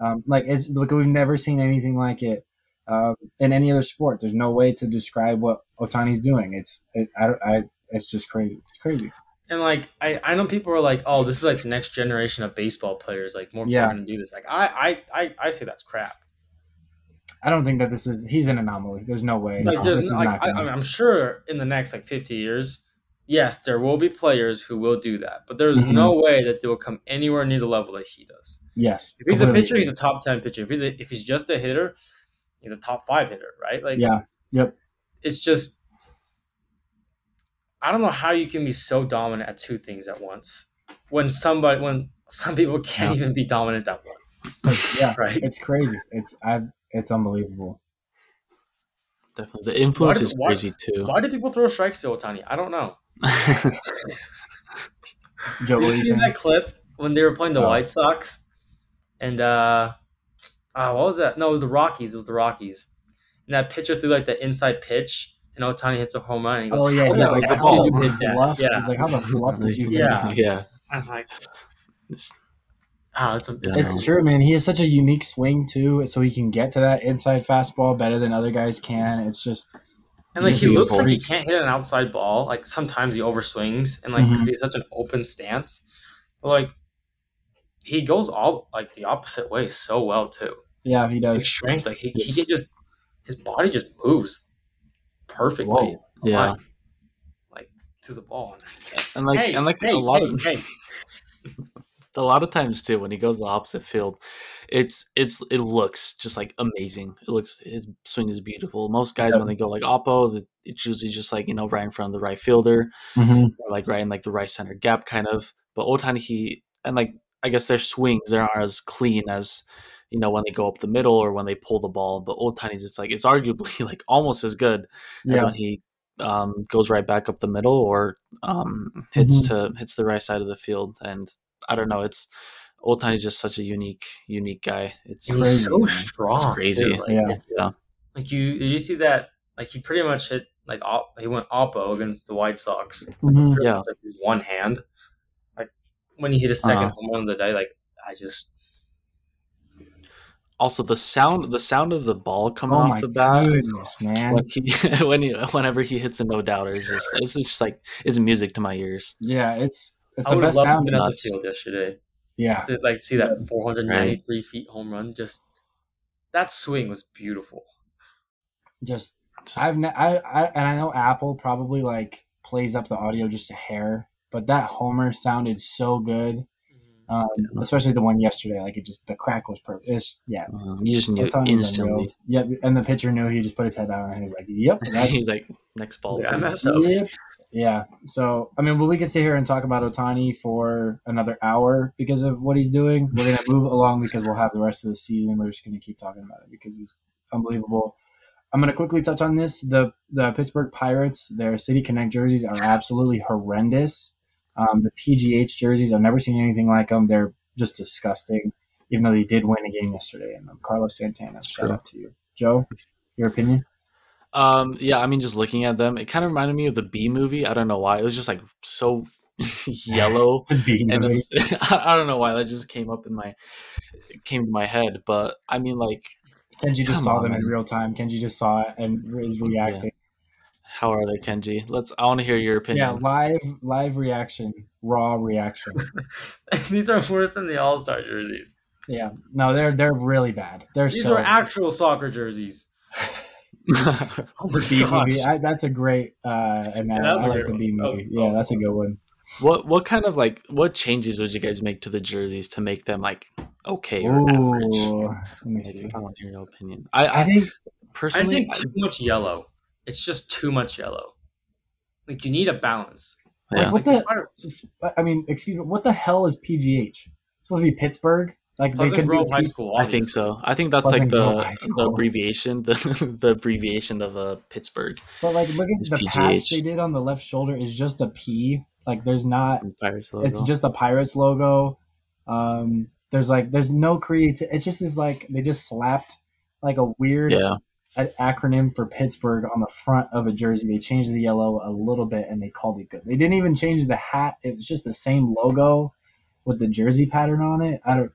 Um, like it's like we've never seen anything like it um, in any other sport. There's no way to describe what Ohtani's doing. It's it, I, don't- I it's just crazy. It's crazy. And like I, I know people are like, oh, this is like the next generation of baseball players. Like more people Yeah. are gonna do this. Like I, I, I, I say that's crap. I don't think that this is he's an anomaly. There's no way. Like this there's is like not. I, Gonna, I'm sure in the next like 50 years, yes, there will be players who will do that, but there's Mhm. no way that they will come anywhere near the level that he does. yes. If he's a pitcher, he's a top 10 pitcher. If he's a, if he's just a hitter, he's a top five hitter, right? Like Yeah. Yep. it's just I don't know how you can be so dominant at two things at once when somebody when some people can't Yeah. even be dominant at one, yeah. right? It's crazy. It's I. It's unbelievable. Definitely. The influence Why do- is why- crazy too. Why do people throw strikes to Ohtani? I don't know. Joe, you are you see that clip when they were playing the Oh. White Sox, and uh, uh, what was that? No, it was the Rockies. It was the Rockies, and that pitcher threw like the inside pitch, and Ohtani hits a home run. And he goes, Oh yeah, "How he's the like, how did the you hit that?" fluff? Yeah, He's like, how the fluff did you? Yeah. yeah. I'm like, It's- oh, it's, it's It's true, man. He has such a unique swing too, so he can get to that inside fastball better than other guys can. It's just And like He's he looks like he can't hit an outside ball. Like sometimes he overswings, and like because he's such an open stance, but like he goes all like the opposite way so well too. Yeah, he Like does. strength, like he, he can just his body just moves perfectly. Whoa. Yeah. Like, like to the ball. And like Hey, and like hey, a lot hey, of hey. a lot of times too when he goes the opposite field it's it's it looks just like amazing it looks his swing is beautiful most guys Yeah. when they go like oppo it's usually just like you know right in front of the right fielder Mm-hmm. or like right in like the right center gap kind of but ohtani he and like i guess their swings they aren't as clean as you know when they go up the middle or when they pull the ball. But Ohtani's, it's like it's arguably like almost as good as when he um, goes right back up the middle or um, hits mm-hmm. to hits the right side of the field. And I don't know, it's Ohtani's just such a unique unique guy. It's crazy, so strong. It's crazy. Like, yeah. yeah. Like you, did you see that? Like he pretty much hit like he went oppo against the White Sox. Mm-hmm. Yeah, like his one hand. Like when he hit a 2nd uh-huh. home run of the day, like I just also the sound the sound of the ball coming oh off the bat goodness, man. when he, when he, whenever he hits a no doubter is just it's just like it's music to my ears. Yeah it's it's I the best sound. to the field yesterday. Yeah. To like see that 493 right. feet home run just that swing was beautiful. Just i've ne- I, I and i know apple probably like plays up the audio just a hair but that homer sounded so good um, especially the one yesterday. Like it just the crack was perfect. It's, yeah, uh, you just knew instantly. Yep, and the pitcher knew. He just put his head down and he was like, "Yep." He's like, "Next ball." Yeah, yep. yeah. So I mean, well, we could sit here and talk about Ohtani for another hour because of what he's doing. We're gonna move along because we'll have the rest of the season. We're just gonna keep talking about it because he's unbelievable. I'm going to quickly touch on this. The the Pittsburgh Pirates, their City Connect jerseys are absolutely horrendous. Um, the PGH jerseys, I've never seen anything like them. They're just disgusting, even though they did win a game yesterday. And um, Carlos Santana, shout out to you. Joe, your opinion? Um, yeah, I mean, just looking at them, it kind of reminded me of the B movie. I don't know why. It was just like so yellow. and was, I don't know why that just came up in my came to my head. But I mean, like Kenji just saw on, them in real time. Kenji just saw it and is reacting. How are they, Kenji? Let's. I want to hear your opinion. Yeah, live, live reaction, raw reaction. These are worse than the All Star jerseys. Yeah, no, they're they're really bad. They're these so are actual soccer jerseys. oh B movie. I, that's a great uh, and yeah, I like the B movie. That yeah, that's a good one. What what kind of like what changes would you guys make to the jerseys to make them like okay or Ooh, average? Let me see. I want to hear your opinion. I, I, I think personally, I think too much yellow it's just too much yellow. Like you need a balance. Yeah. Like, what the? I mean, excuse me. What the hell is PGH? It's supposed to be Pittsburgh. Like Pleasant they could Grove High School. Obviously. I think so. I think that's Pleasant like the the abbreviation, the the abbreviation of uh, Pittsburgh. But like, look at the PGH. patch they did on the left shoulder is just a P. Like, there's not. Pirates logo. It's just a Pirates logo. Um, there's like, there's no creative. It just is like they just slapped like a weird yeah an acronym for Pittsburgh on the front of a jersey. They changed the yellow a little bit and they called it good. They didn't even change the hat. It was just the same logo with the jersey pattern on it. I don't.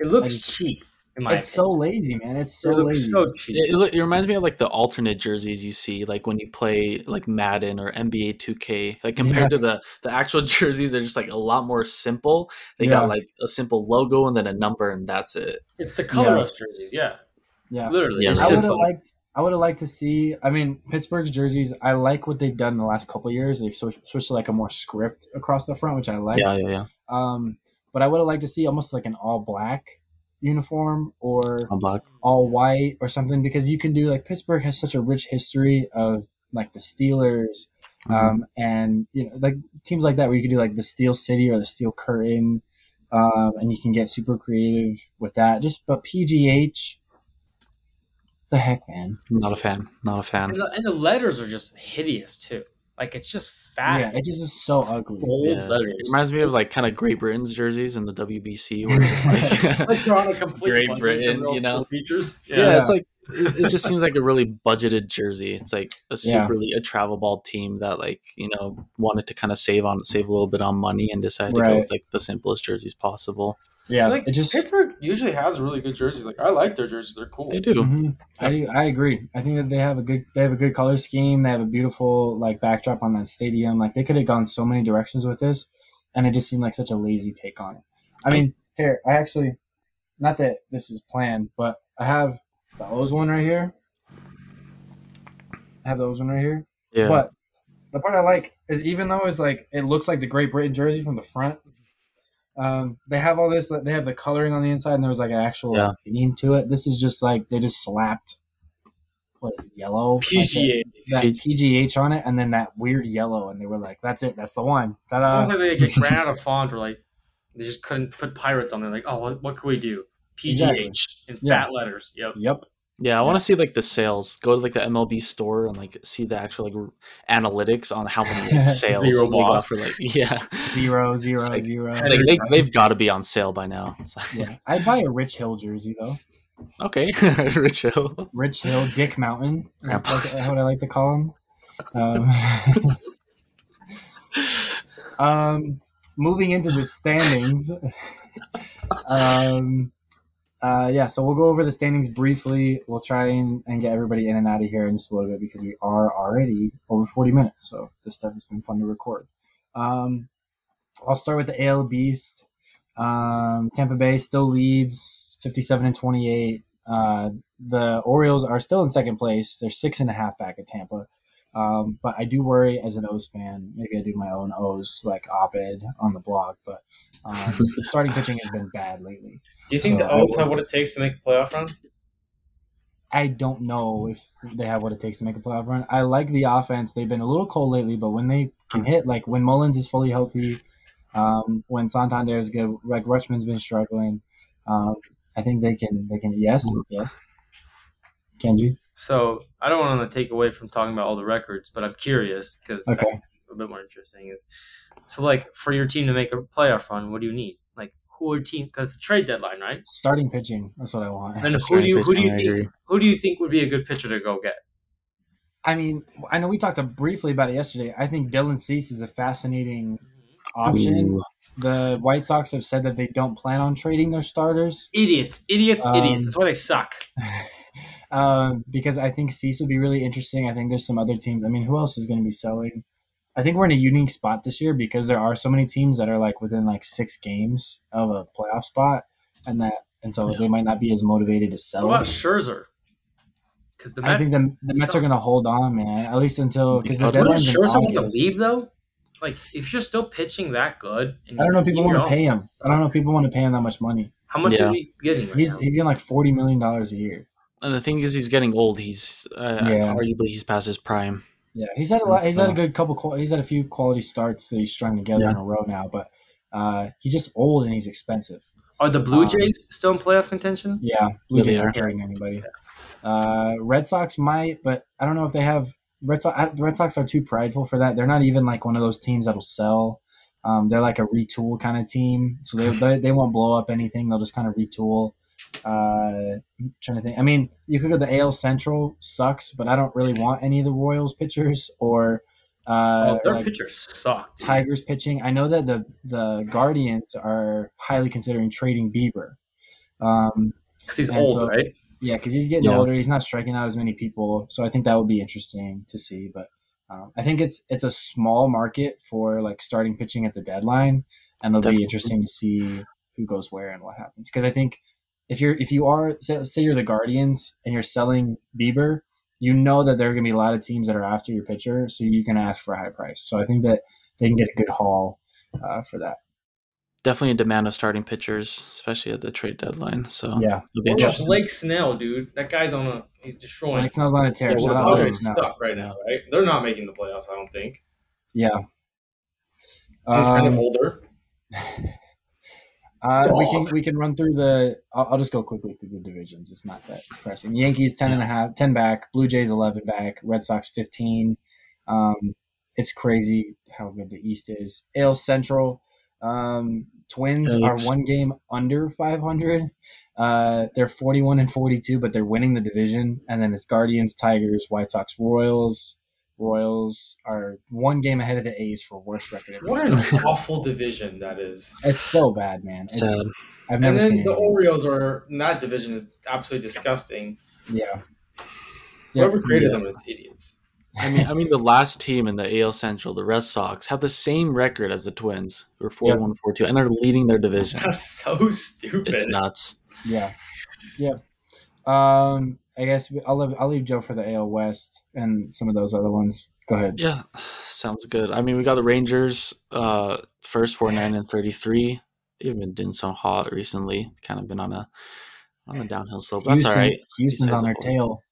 It looks cheap. it's opinion. so lazy, man. It's so it lazy. So cheap. It, it, reminds me of like the alternate jerseys you see, like when you play like Madden or NBA 2K. Like compared yeah. to the the actual jerseys, they're just like a lot more simple. They yeah. got like a simple logo and then a number, and that's it. It's the colorless yeah. jerseys, yeah. Yeah, literally. Yeah, I would have liked. I would have liked to see. I mean, Pittsburgh's jerseys. I like what they've done in the last couple years. They've switched, switched to like a more script across the front, which I like. Yeah, yeah, yeah. Um, but I would have liked to see almost like an all black uniform or all black, all white or something because you can do like Pittsburgh has such a rich history of like the Steelers, mm-hmm. um, and you know like teams like that where you could do like the Steel City or the Steel Curtain, um, and you can get super creative with that. Just but PGH the heck, man? Not a fan. Not a fan. And the, and the letters are just hideous too. Like it's just fat. Yeah, it just is so ugly. Bold yeah. letters. It reminds me of like kind of Great Britain's jerseys in the WBC, where it's just like, like on a complete Great Britain, you know, features. Yeah. yeah, it's like it, it, just seems like a really budgeted jersey. It's like a super yeah. a travel ball team that like you know wanted to kind of save on save a little bit on money and decided right. to go with like the simplest jerseys possible. Yeah, like it just Pittsburgh usually has really good jerseys. Like I like their jerseys; they're cool. They do. Mm-hmm. I I agree. I think that they have a good they have a good color scheme. They have a beautiful like backdrop on that stadium. Like they could have gone so many directions with this, and it just seemed like such a lazy take on it. I mean, here I actually, not that this is planned, but I have the O's one right here. I have the O's one right here. Yeah. But the part I like is even though it's like it looks like the Great Britain jersey from the front, um, they have all this. They have the coloring on the inside, and there was like an actual yeah. theme to it. This is just like they just slapped what yellow PGA like that, PGH on it, and then that weird yellow, and they were like, "That's it. That's the one." Ta-da. Sounds like they just ran out of font, or like they just couldn't put pirates on there. Like, oh, what, what can we do? PGH exactly. in yeah. fat letters. Yep. Yep. Yeah, I want to see like the sales. Go to like the MLB store and like see the actual like analytics on how many like, sales they got for like yeah zero zero like, zero. Like, they they've got to be on sale by now. yeah, I'd buy a Rich Hill jersey though. Okay, Rich Hill. Rich Hill, Dick Mountain. That's what I like to call him. Um, um moving into the standings. um, uh, yeah, so we'll go over the standings briefly. We'll try and, and get everybody in and out of here in just a little bit because we are already over 40 minutes. So this stuff has been fun to record. Um, I'll start with the AL Beast. Um, Tampa Bay still leads 57 and 28. Uh, the Orioles are still in second place. They're six and a half back at Tampa. Um, but I do worry as an O's fan. Maybe I do my own O's like op-ed on the blog, but um, starting pitching has been bad lately. Do you think so the O's have what it takes to make a playoff run? I don't know if they have what it takes to make a playoff run. I like the offense. They've been a little cold lately, but when they can hit, like when Mullins is fully healthy, um, when Santander is good, like Rutschman's been struggling. Um, I think they can. They can. Yes, yes. Kenji. So I don't want to take away from talking about all the records, but I'm curious because okay. a bit more interesting. Is so like for your team to make a playoff run, what do you need? Like who are team? Because it's trade deadline, right? Starting pitching. That's what I want. And who do you who do you think agree. who do you think would be a good pitcher to go get? I mean, I know we talked briefly about it yesterday. I think Dylan Cease is a fascinating option. Ooh. The White Sox have said that they don't plan on trading their starters. Idiots, idiots, um, idiots. That's why they suck. um, because I think Cease would be really interesting. I think there's some other teams. I mean, who else is going to be selling? I think we're in a unique spot this year because there are so many teams that are like within like six games of a playoff spot, and that and so yeah. they might not be as motivated to sell. What about Scherzer? Because the Mets, I think the, the Mets are going to hold on, man, at least until because the deadline's Scherzer going to leave though. Like if you're still pitching that good, I don't know if people want to pay him. Sucks. I don't know if people want to pay him that much money. How much yeah. is he getting? Right he's now? he's getting like forty million dollars a year. And the thing is, he's getting old. He's uh, yeah. arguably he's past his prime. Yeah, he's had a lot. He's had a good couple. He's had a few quality starts that he's strung together yeah. in a row now. But uh, he's just old and he's expensive. Are the Blue um, Jays um, still in playoff contention? Yeah, Blue yeah, Jays aren't trading anybody. Uh, Red Sox might, but I don't know if they have. Red Sox, the Red Sox are too prideful for that. They're not even like one of those teams that'll sell. Um, they're like a retool kind of team, so they, they, they won't blow up anything. They'll just kind of retool. Uh, I'm trying to think. I mean, you could go the AL Central sucks, but I don't really want any of the Royals pitchers or uh, oh, their like pitchers suck. Dude. Tigers pitching. I know that the the Guardians are highly considering trading Bieber. Um, because he's old, so, right? Yeah, because he's getting yeah. older. He's not striking out as many people, so I think that would be interesting to see. But um, I think it's it's a small market for like starting pitching at the deadline, and it'll Definitely. be interesting to see who goes where and what happens. Because I think if you're if you are say, say you're the Guardians and you're selling Bieber, you know that there are going to be a lot of teams that are after your pitcher, so you can ask for a high price. So I think that they can get a good haul uh, for that. Definitely a demand of starting pitchers, especially at the trade deadline. So yeah, it'll be interesting. Blake Snell, dude, that guy's on a he's destroying. Blake Snell's on a tear. Yeah, Shout stuck right now, right? They're not making the playoffs, I don't think. Yeah, he's um, kind of older. Uh, we can we can run through the. I'll, I'll, just go quickly through the divisions. It's not that pressing. Yankees 10 and a half, 10 back. Blue Jays eleven back. Red Sox fifteen. Um, it's crazy how good the East is. AL Central. Um, Twins are one game under five hundred. Uh, they're forty one and forty two, but they're winning the division. And then it's Guardians, Tigers, White Sox, Royals, Royals are one game ahead of the A's for worst record. What an awful division that is. It's so bad, man. It's, Sad. I've never and then the Orioles are in that division is absolutely disgusting. Yeah. Whoever yep. created yeah. them is idiots. I mean, I mean, the last team in the AL Central, the Red Sox, have the same record as the Twins. They're four yep. one, four two, and they're leading their division. That's so stupid. It's nuts. Yeah, yeah. Um, I guess I'll leave, I'll leave Joe for the AL West and some of those other ones. Go ahead. Yeah, sounds good. I mean, we got the Rangers uh, first, four nine and thirty three. They've been doing so hot recently. Kind of been on a on a downhill slope. That's all right. Houston's on their tail.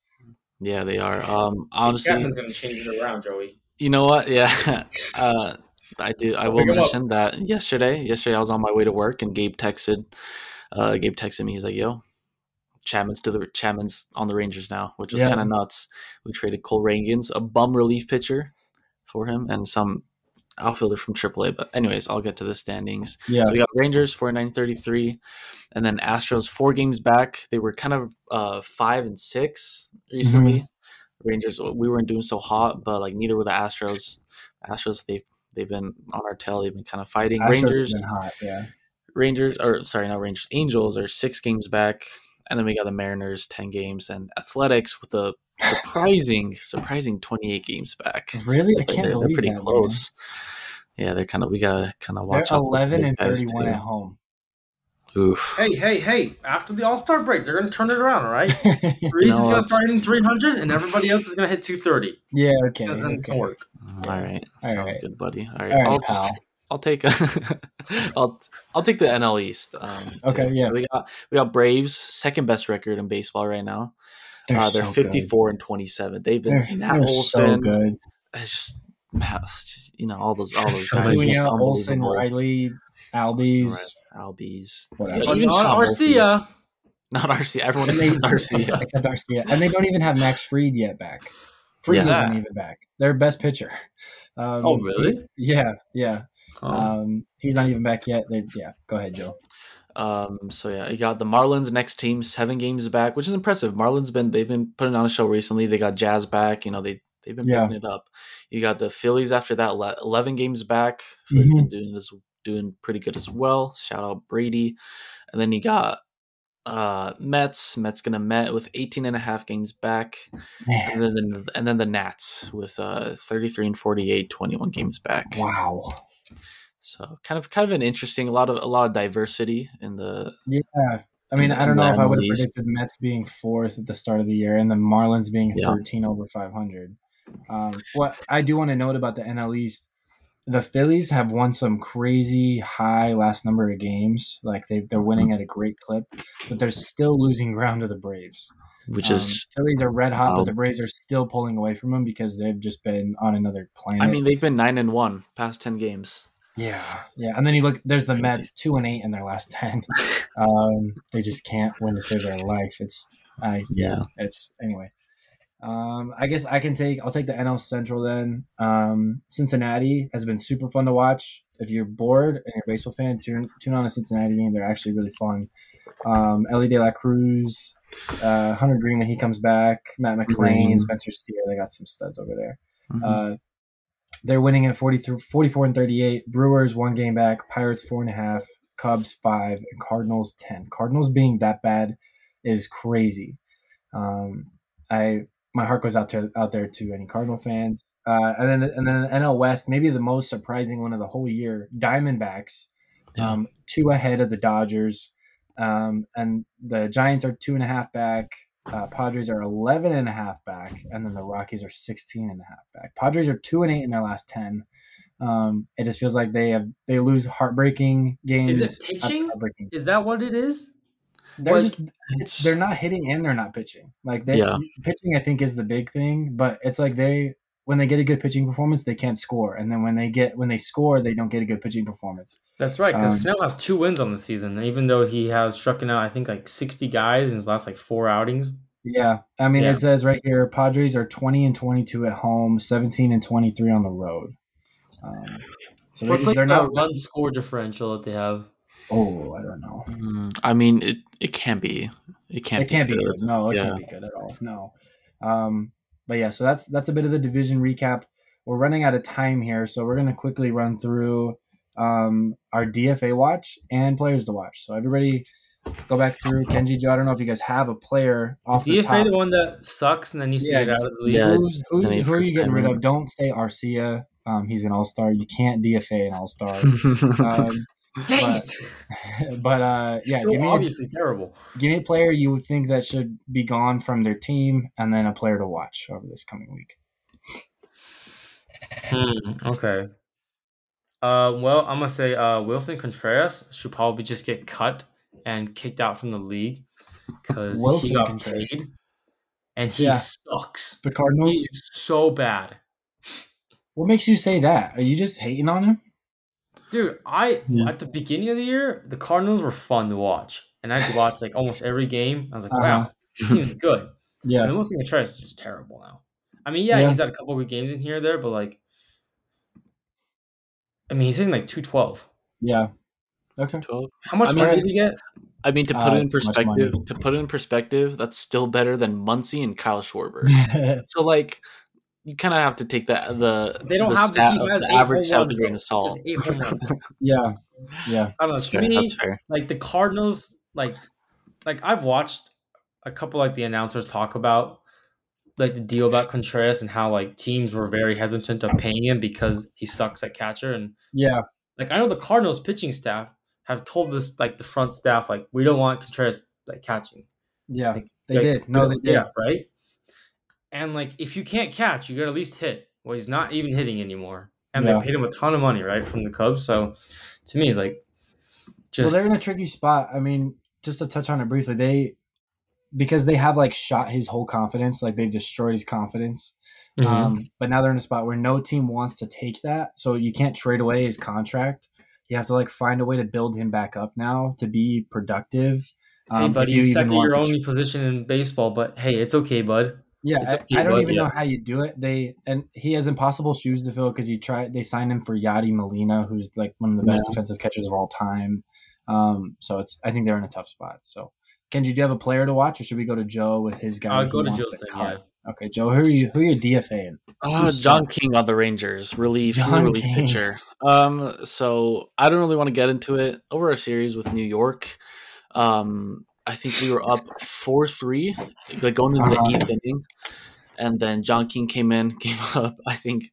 Yeah, they are. Um, honestly, Captain's going to change it around, Joey. You know what? Yeah, uh, I do. I will mention that yesterday. Yesterday, I was on my way to work, and Gabe texted uh, Gabe texted me. He's like, "Yo, Chapman's to the Chapman's on the Rangers now, which was yeah. kind of nuts. We traded Cole Ragans, a bum relief pitcher, for him, and some outfielder from AAA. But anyways, I'll get to the standings. Yeah. So we got Rangers for nine thirty three, and then Astros four games back. They were kind of uh, five and six recently. Mm-hmm. Rangers we weren't doing so hot, but like neither were the Astros. Astros they they've been on our tail. They've been kind of fighting. Astros Rangers hot, yeah. Rangers or sorry, not Rangers. Angels are six games back, and then we got the Mariners ten games, and Athletics with a surprising surprising twenty eight games back. Really, I can't they're, believe they're pretty that, close. Man. Yeah, they're kind of we gotta kind of watch. They're eleven and thirty one at home. Oof. Hey, hey, hey! After the All Star break, they're going to turn it around, all right? Reese no, is going to start hitting 300, and everybody else is going to hit 230. Yeah, okay. That, that's okay. Gonna work. All right, all sounds right. good, buddy. All right, all right I'll, just, I'll take a, I'll I'll take the NL East. Um, okay, yeah. So we got we got Braves, second best record in baseball right now. They're, uh, they're so 54 good. and 27. They've been they're, Matt they're Olson. So good. It's just, just, you know all those all those guys. Olson, Riley, Albies. Albies. Yeah, even not Arcia. Not Arcia. Everyone except Arcia. except Arcia. And they don't even have Max Fried yet back. Fried yeah. isn't even back. Their best pitcher. Um, oh, really? Yeah, yeah. Oh. Um, he's not even back yet. They, yeah, go ahead, Joe. Um, so yeah, you got the Marlins next team, seven games back, which is impressive. Marlins been they've been putting on a show recently. They got Jazz back. You know they they've been yeah. picking it up. You got the Phillies after that, eleven games back. Phillies mm-hmm. been doing this doing pretty good as well. Shout out Brady. And then you got uh Mets. Mets gonna Met with 18 and a half games back. And then, and then the Nats with uh 33 and 48, 21 games back. Wow. So kind of kind of an interesting a lot of a lot of diversity in the Yeah. I mean, I don't know if I would have predicted Mets being fourth at the start of the year and the Marlins being yeah. 13 over 500. Um, what I do want to note about the NL East the Phillies have won some crazy high last number of games. Like they they're winning mm-hmm. at a great clip, but they're still losing ground to the Braves. Which um, is just, Phillies are red hot, but the Braves are still pulling away from them because they've just been on another planet. I mean, they've been nine and one past ten games. Yeah, yeah, and then you look. There's the Mets, two and eight in their last ten. um, they just can't win to save their life. It's, I yeah, it's anyway. Um, I guess I can take. I'll take the NL Central then. Um, Cincinnati has been super fun to watch. If you're bored and you're a baseball fan, tune tune on a Cincinnati game. They're actually really fun. Um, Elly De La Cruz, uh, Hunter Greene when he comes back, Matt McLain, Spencer Steer. They got some studs over there. Mm-hmm. Uh, they're winning at 43, 44 and 38. Brewers one game back. Pirates four and a half. Cubs five. And Cardinals ten. Cardinals being that bad is crazy. Um, I my heart goes out to out there to any Cardinal fans. Uh, and then and then the NL West, maybe the most surprising one of the whole year, Diamondbacks, yeah. um, two ahead of the Dodgers, um, and the Giants are two and a half back. Uh, Padres are 11 and a half back, and then the Rockies are 16 and a half back. Padres are two and eight in their last 10. Um, it just feels like they have they lose heartbreaking games. Is it pitching? Is that what it is? they're just it's, they're not hitting and they're not pitching. Like they yeah. pitching, I think is the big thing. But it's like they when they get a good pitching performance, they can't score, and then when they get when they score, they don't get a good pitching performance. That's right, because um, Snell has two wins on the season, even though he has struck out I think like sixty guys in his last like four outings. Yeah, I mean yeah. it says right here, Padres are twenty and twenty two at home, seventeen and twenty three on the road. Um, so What's they, like they're the not run score differential that they have. Oh, I don't know. Mm, I mean, it it can be. It can't. It can't be good. good. No, it yeah. can't be good at all. No. Um, but yeah, so that's that's a bit of the division recap. We're running out of time here, so we're gonna quickly run through um, our DFA watch and players to watch. So everybody, go back through Kenji Joe. I don't know if you guys have a player off Is the DFA the one that sucks and then you see yeah, it out of the league. Yeah, who's, who's, who are you getting rid of? Don't say Arcia. Um, he's an all star. You can't DFA an all star. um, Dang but, it! But uh, yeah, so give me obviously a, terrible. Give me a player you would think that should be gone from their team, and then a player to watch over this coming week. Hmm, okay. Uh, well, I'm gonna say uh, Willson Contreras should probably just get cut and kicked out from the league because he got Contreras. paid, and he yeah. sucks. The Cardinals, He's so bad. What makes you say that? Are you just hating on him? Dude, I yeah. at the beginning of the year, the Cardinals were fun to watch. and I watch like almost every game. I was like, uh-huh. wow, he seems good. Yeah, and Willson Contreras is just terrible now. I mean, yeah, yeah, he's had a couple good games in here or there, but like, I mean, he's hitting like two twelve. Yeah. Okay. 12. How much I mean, money did he get? I mean, to put uh, it in perspective, to put it in perspective, that's still better than Muncy and Kyle Schwarber. so, like, you kind of have to take that uh, the they don't the have stat, the, the average stat with a grain of salt. yeah, yeah. I don't know. That's, fair. Me, that's fair. Like the Cardinals, like like I've watched a couple like the announcers talk about like the deal about Contreras and how like teams were very hesitant of paying him because he sucks at catcher and yeah, like I know the Cardinals pitching staff have told this like the front staff like we don't want Contreras like catching. Yeah, like, they like, did. No, they did. Yeah, right. And like if you can't catch, you got to at least hit. Well, he's not even hitting anymore, and yeah. they paid him a ton of money, right, from the Cubs. So to me, it's like just well, they're in a tricky spot. I mean, just to touch on it briefly, they because they have like shot his whole confidence, like they've destroyed his confidence. Mm-hmm. Um, but now they're in a spot where no team wants to take that, so you can't trade away his contract. You have to like find a way to build him back up now to be productive. Um, hey, buddy, you, you suck your only position in baseball, but hey, it's okay, bud. Yeah, okay, I, I, don't even yeah. know how you do it. They and he has impossible shoes to fill because you try. They signed him for Yadi Molina, who's like one of the best yeah. defensive catchers of all time. Um, so it's I think they're in a tough spot. So Kenji, do you have a player to watch, or should we go to Joe with his guy? I'll go to Joe's thing. Yeah. Okay, Joe, who are you? Who are you DFAing? Uh, John King on the Rangers. Relief. John He's a relief King. pitcher. Um, so I don't really want to get into it. Over a series with New York, um, I think we were up four three, like going into uh-huh. the eighth inning, and then John King came in, gave up. I think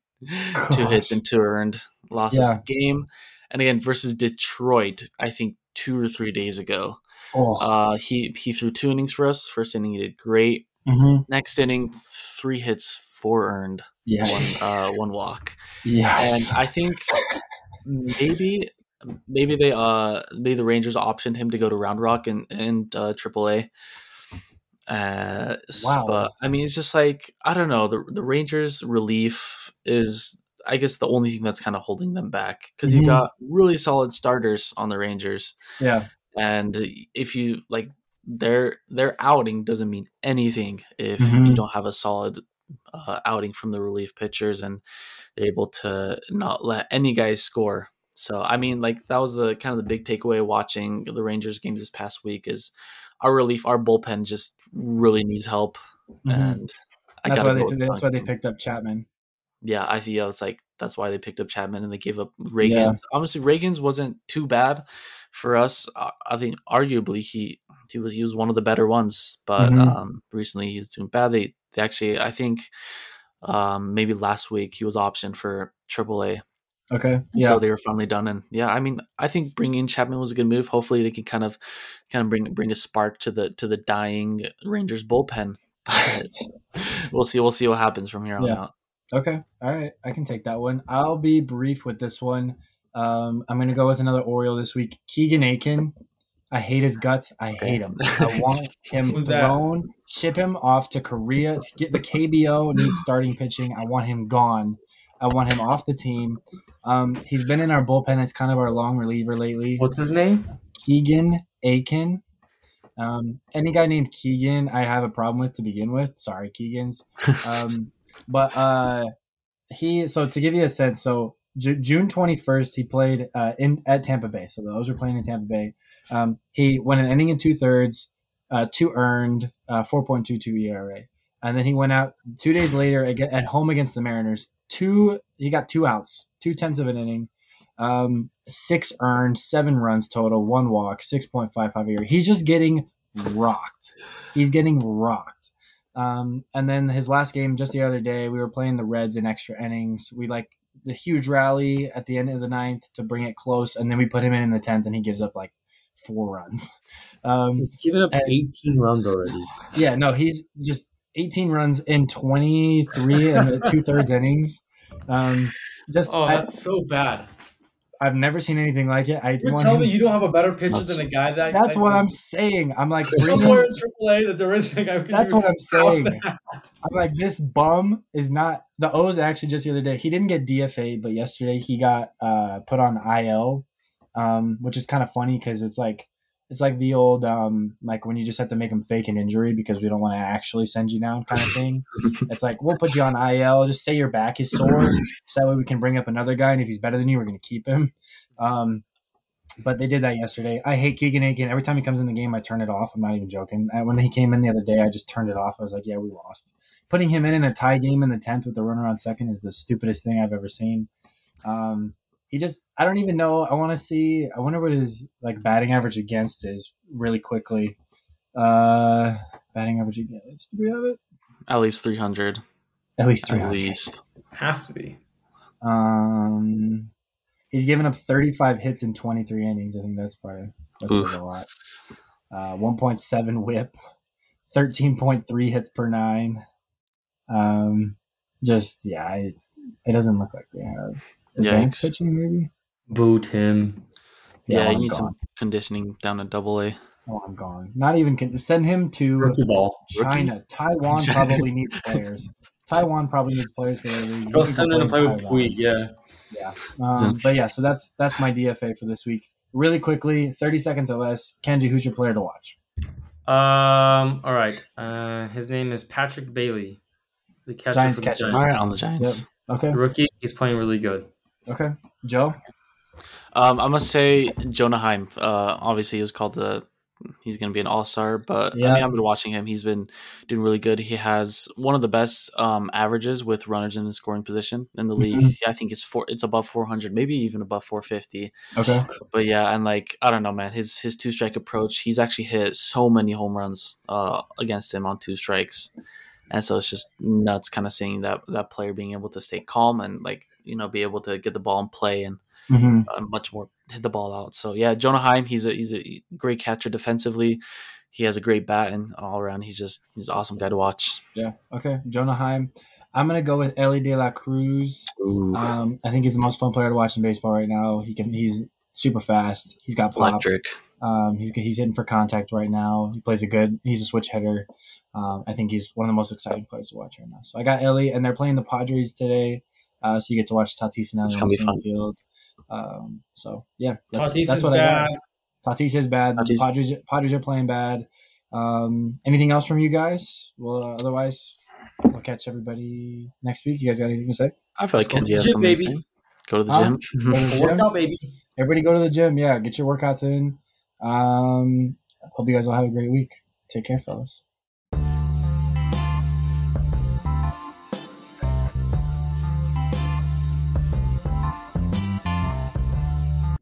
Gosh. two hits and two earned, lost yeah. the game, and again versus Detroit. I think two or three days ago. Oh. Uh, he he threw two innings for us. First inning he did great. Mm-hmm. Next inning, three hits, four earned, yeah, one, uh, one walk. Yeah, and I think maybe maybe they uh maybe the Rangers optioned him to go to Round Rock and and uh, AAA. Uh, wow. But I mean, it's just like I don't know. The the Rangers relief is I guess the only thing that's kind of holding them back because mm-hmm. you got really solid starters on the Rangers. Yeah. And if you like their their outing doesn't mean anything if mm-hmm. you don't have a solid uh, outing from the relief pitchers and they're able to not let any guys score. So I mean, like that was the kind of the big takeaway watching the Rangers games this past week is our relief, our bullpen just really needs help, mm-hmm. and I that's why they that's why they picked up Chapman. Yeah, I feel it's like that's why they picked up Chapman and they gave up Ragans. Yeah. Honestly, Ragans wasn't too bad for us. Uh, I think arguably he he was he was one of the better ones, but mm-hmm. um, recently he's doing bad. They, they actually I think um, maybe last week he was optioned for AAA. Okay. Yeah. So they were finally done, and yeah, I mean, I think bringing in Chapman was a good move. Hopefully, they can kind of, kind of bring bring a spark to the to the dying Rangers bullpen. But we'll see. We'll see what happens from here on yeah. out. Okay. All right. I can take that one. I'll be brief with this one. Um, I'm going to go with another Oriole this week. Keegan Akin. I hate his guts. I hate him. I want him thrown, that? ship him off to Korea. Get the KBO needs starting pitching. I want him gone. I want him off the team. Um, he's been in our bullpen as kind of our long reliever lately. What's his name? Keegan Akin. Um, any guy named Keegan, I have a problem with to begin with. Sorry, Keegans. Um, but uh, he. So to give you a sense, so J- June twenty first, he played uh, in at Tampa Bay. So those were playing in Tampa Bay. Um, he went an inning and two thirds, uh, two earned, uh, 4.22 ERA. And then he went out two days later at home against the Mariners. Two, he got two outs, two tenths of an inning, um, six earned, seven runs total, one walk, 6.55 ERA. He's just getting rocked. He's getting rocked. Um, and then his last game just the other day, we were playing the Reds in extra innings. We like the huge rally at the end of the ninth to bring it close, and then we put him in in the tenth, and he gives up like four runs. Um, he's given up and, 18 runs already. Yeah, no, he's just 18 runs in 23 and the two thirds innings. Um, just oh, that's I, so bad. I've never seen anything like it. I You're telling me you don't have a better pitcher than a guy that. That's what I'm saying. I'm like somewhere in AAA that there is a guy. That's what I'm saying. I'm like this bum is not the O's. Actually, just the other day, he didn't get DFA, but yesterday he got uh, put on IL um, which is kind of funny because it's like it's like the old um like when you just have to make them fake an injury because we don't want to actually send you down kind of thing. it's like we'll put you on IL. Just say your back is sore, so that way we can bring up another guy, and if he's better than you, we're going to keep him. Um, but they did that yesterday. I hate Keegan Akin. Every time he comes in the game, I turn it off. I'm not even joking. And when he came in the other day, I just turned it off. I was like, yeah, we lost. Putting him in in a tie game in the tenth with the runner on second is the stupidest thing I've ever seen. Um, he just I don't even know. I want to see. I wonder what his like batting average against is really quickly. Uh, batting average against. Do we have it? At least three hundred. At least three. At least has to be. Um, he's given up thirty five hits in twenty three innings. I think that's probably that's a lot. Uh, one point seven WHIP, thirteen point three hits per nine. Um, just yeah, it, it doesn't look like they have advanced pitching, maybe. Boot him. Yeah, yeah he needs some conditioning down to double A. Oh, I'm gone. Not even con- send him to Rookie ball. China. Rookie? Taiwan probably needs players. Taiwan probably needs players for their league. Go send him to play with Puig, yeah. Yeah. Um, but yeah, so that's that's my DFA for this week. Really quickly, 30 seconds or less. Kenji, who's your player to watch? Um. All right. Uh, his name is Patrick Bailey, the catcher. Giants catcher. Giants. All right, on the Giants. Yep. Okay. The rookie. He's playing really good. Okay, Joe. Um, I must say Jonah Heim. Uh, obviously, he was called the. He's going to be an all star, but yeah. I mean, I've been watching him. He's been doing really good. He has one of the best um, averages with runners in the scoring position in the league. Mm-hmm. I think it's four. It's above four hundred, maybe even above four fifty. Okay. But yeah, and like I don't know, man. His his two strike approach. He's actually hit so many home runs uh, against him on two strikes and so it's just nuts kind of seeing that that player being able to stay calm and like you know be able to get the ball and play and mm-hmm. uh, much more hit the ball out. So yeah jonah heim he's a he's a great catcher defensively. He has a great bat and all around. He's just he's an awesome guy to watch. Yeah. Okay jonah heim i'm gonna go with elly de la cruz. Um, i think he's the most fun player to watch in baseball right now. He can he's super fast he's got pop. electric um, he's he's hitting for contact right now he plays a good he's a switch hitter um, I think he's one of the most exciting players to watch right now. So I got Elly, and they're playing the Padres today, uh, so you get to watch Tatis and Elly on the same field. Um, so yeah, that's, Tatis that's what bad. I got. Tatis is bad. Tatis. Padres Padres are playing bad. Um, anything else from you guys? Well, uh, otherwise, we'll catch everybody next week. You guys got anything to say? I feel like Kenji has something baby. to say. Go to the gym. Go to the gym. Workout, baby. Everybody go to the gym. Yeah, get your workouts in. Um, hope you guys all have a great week. Take care, fellas.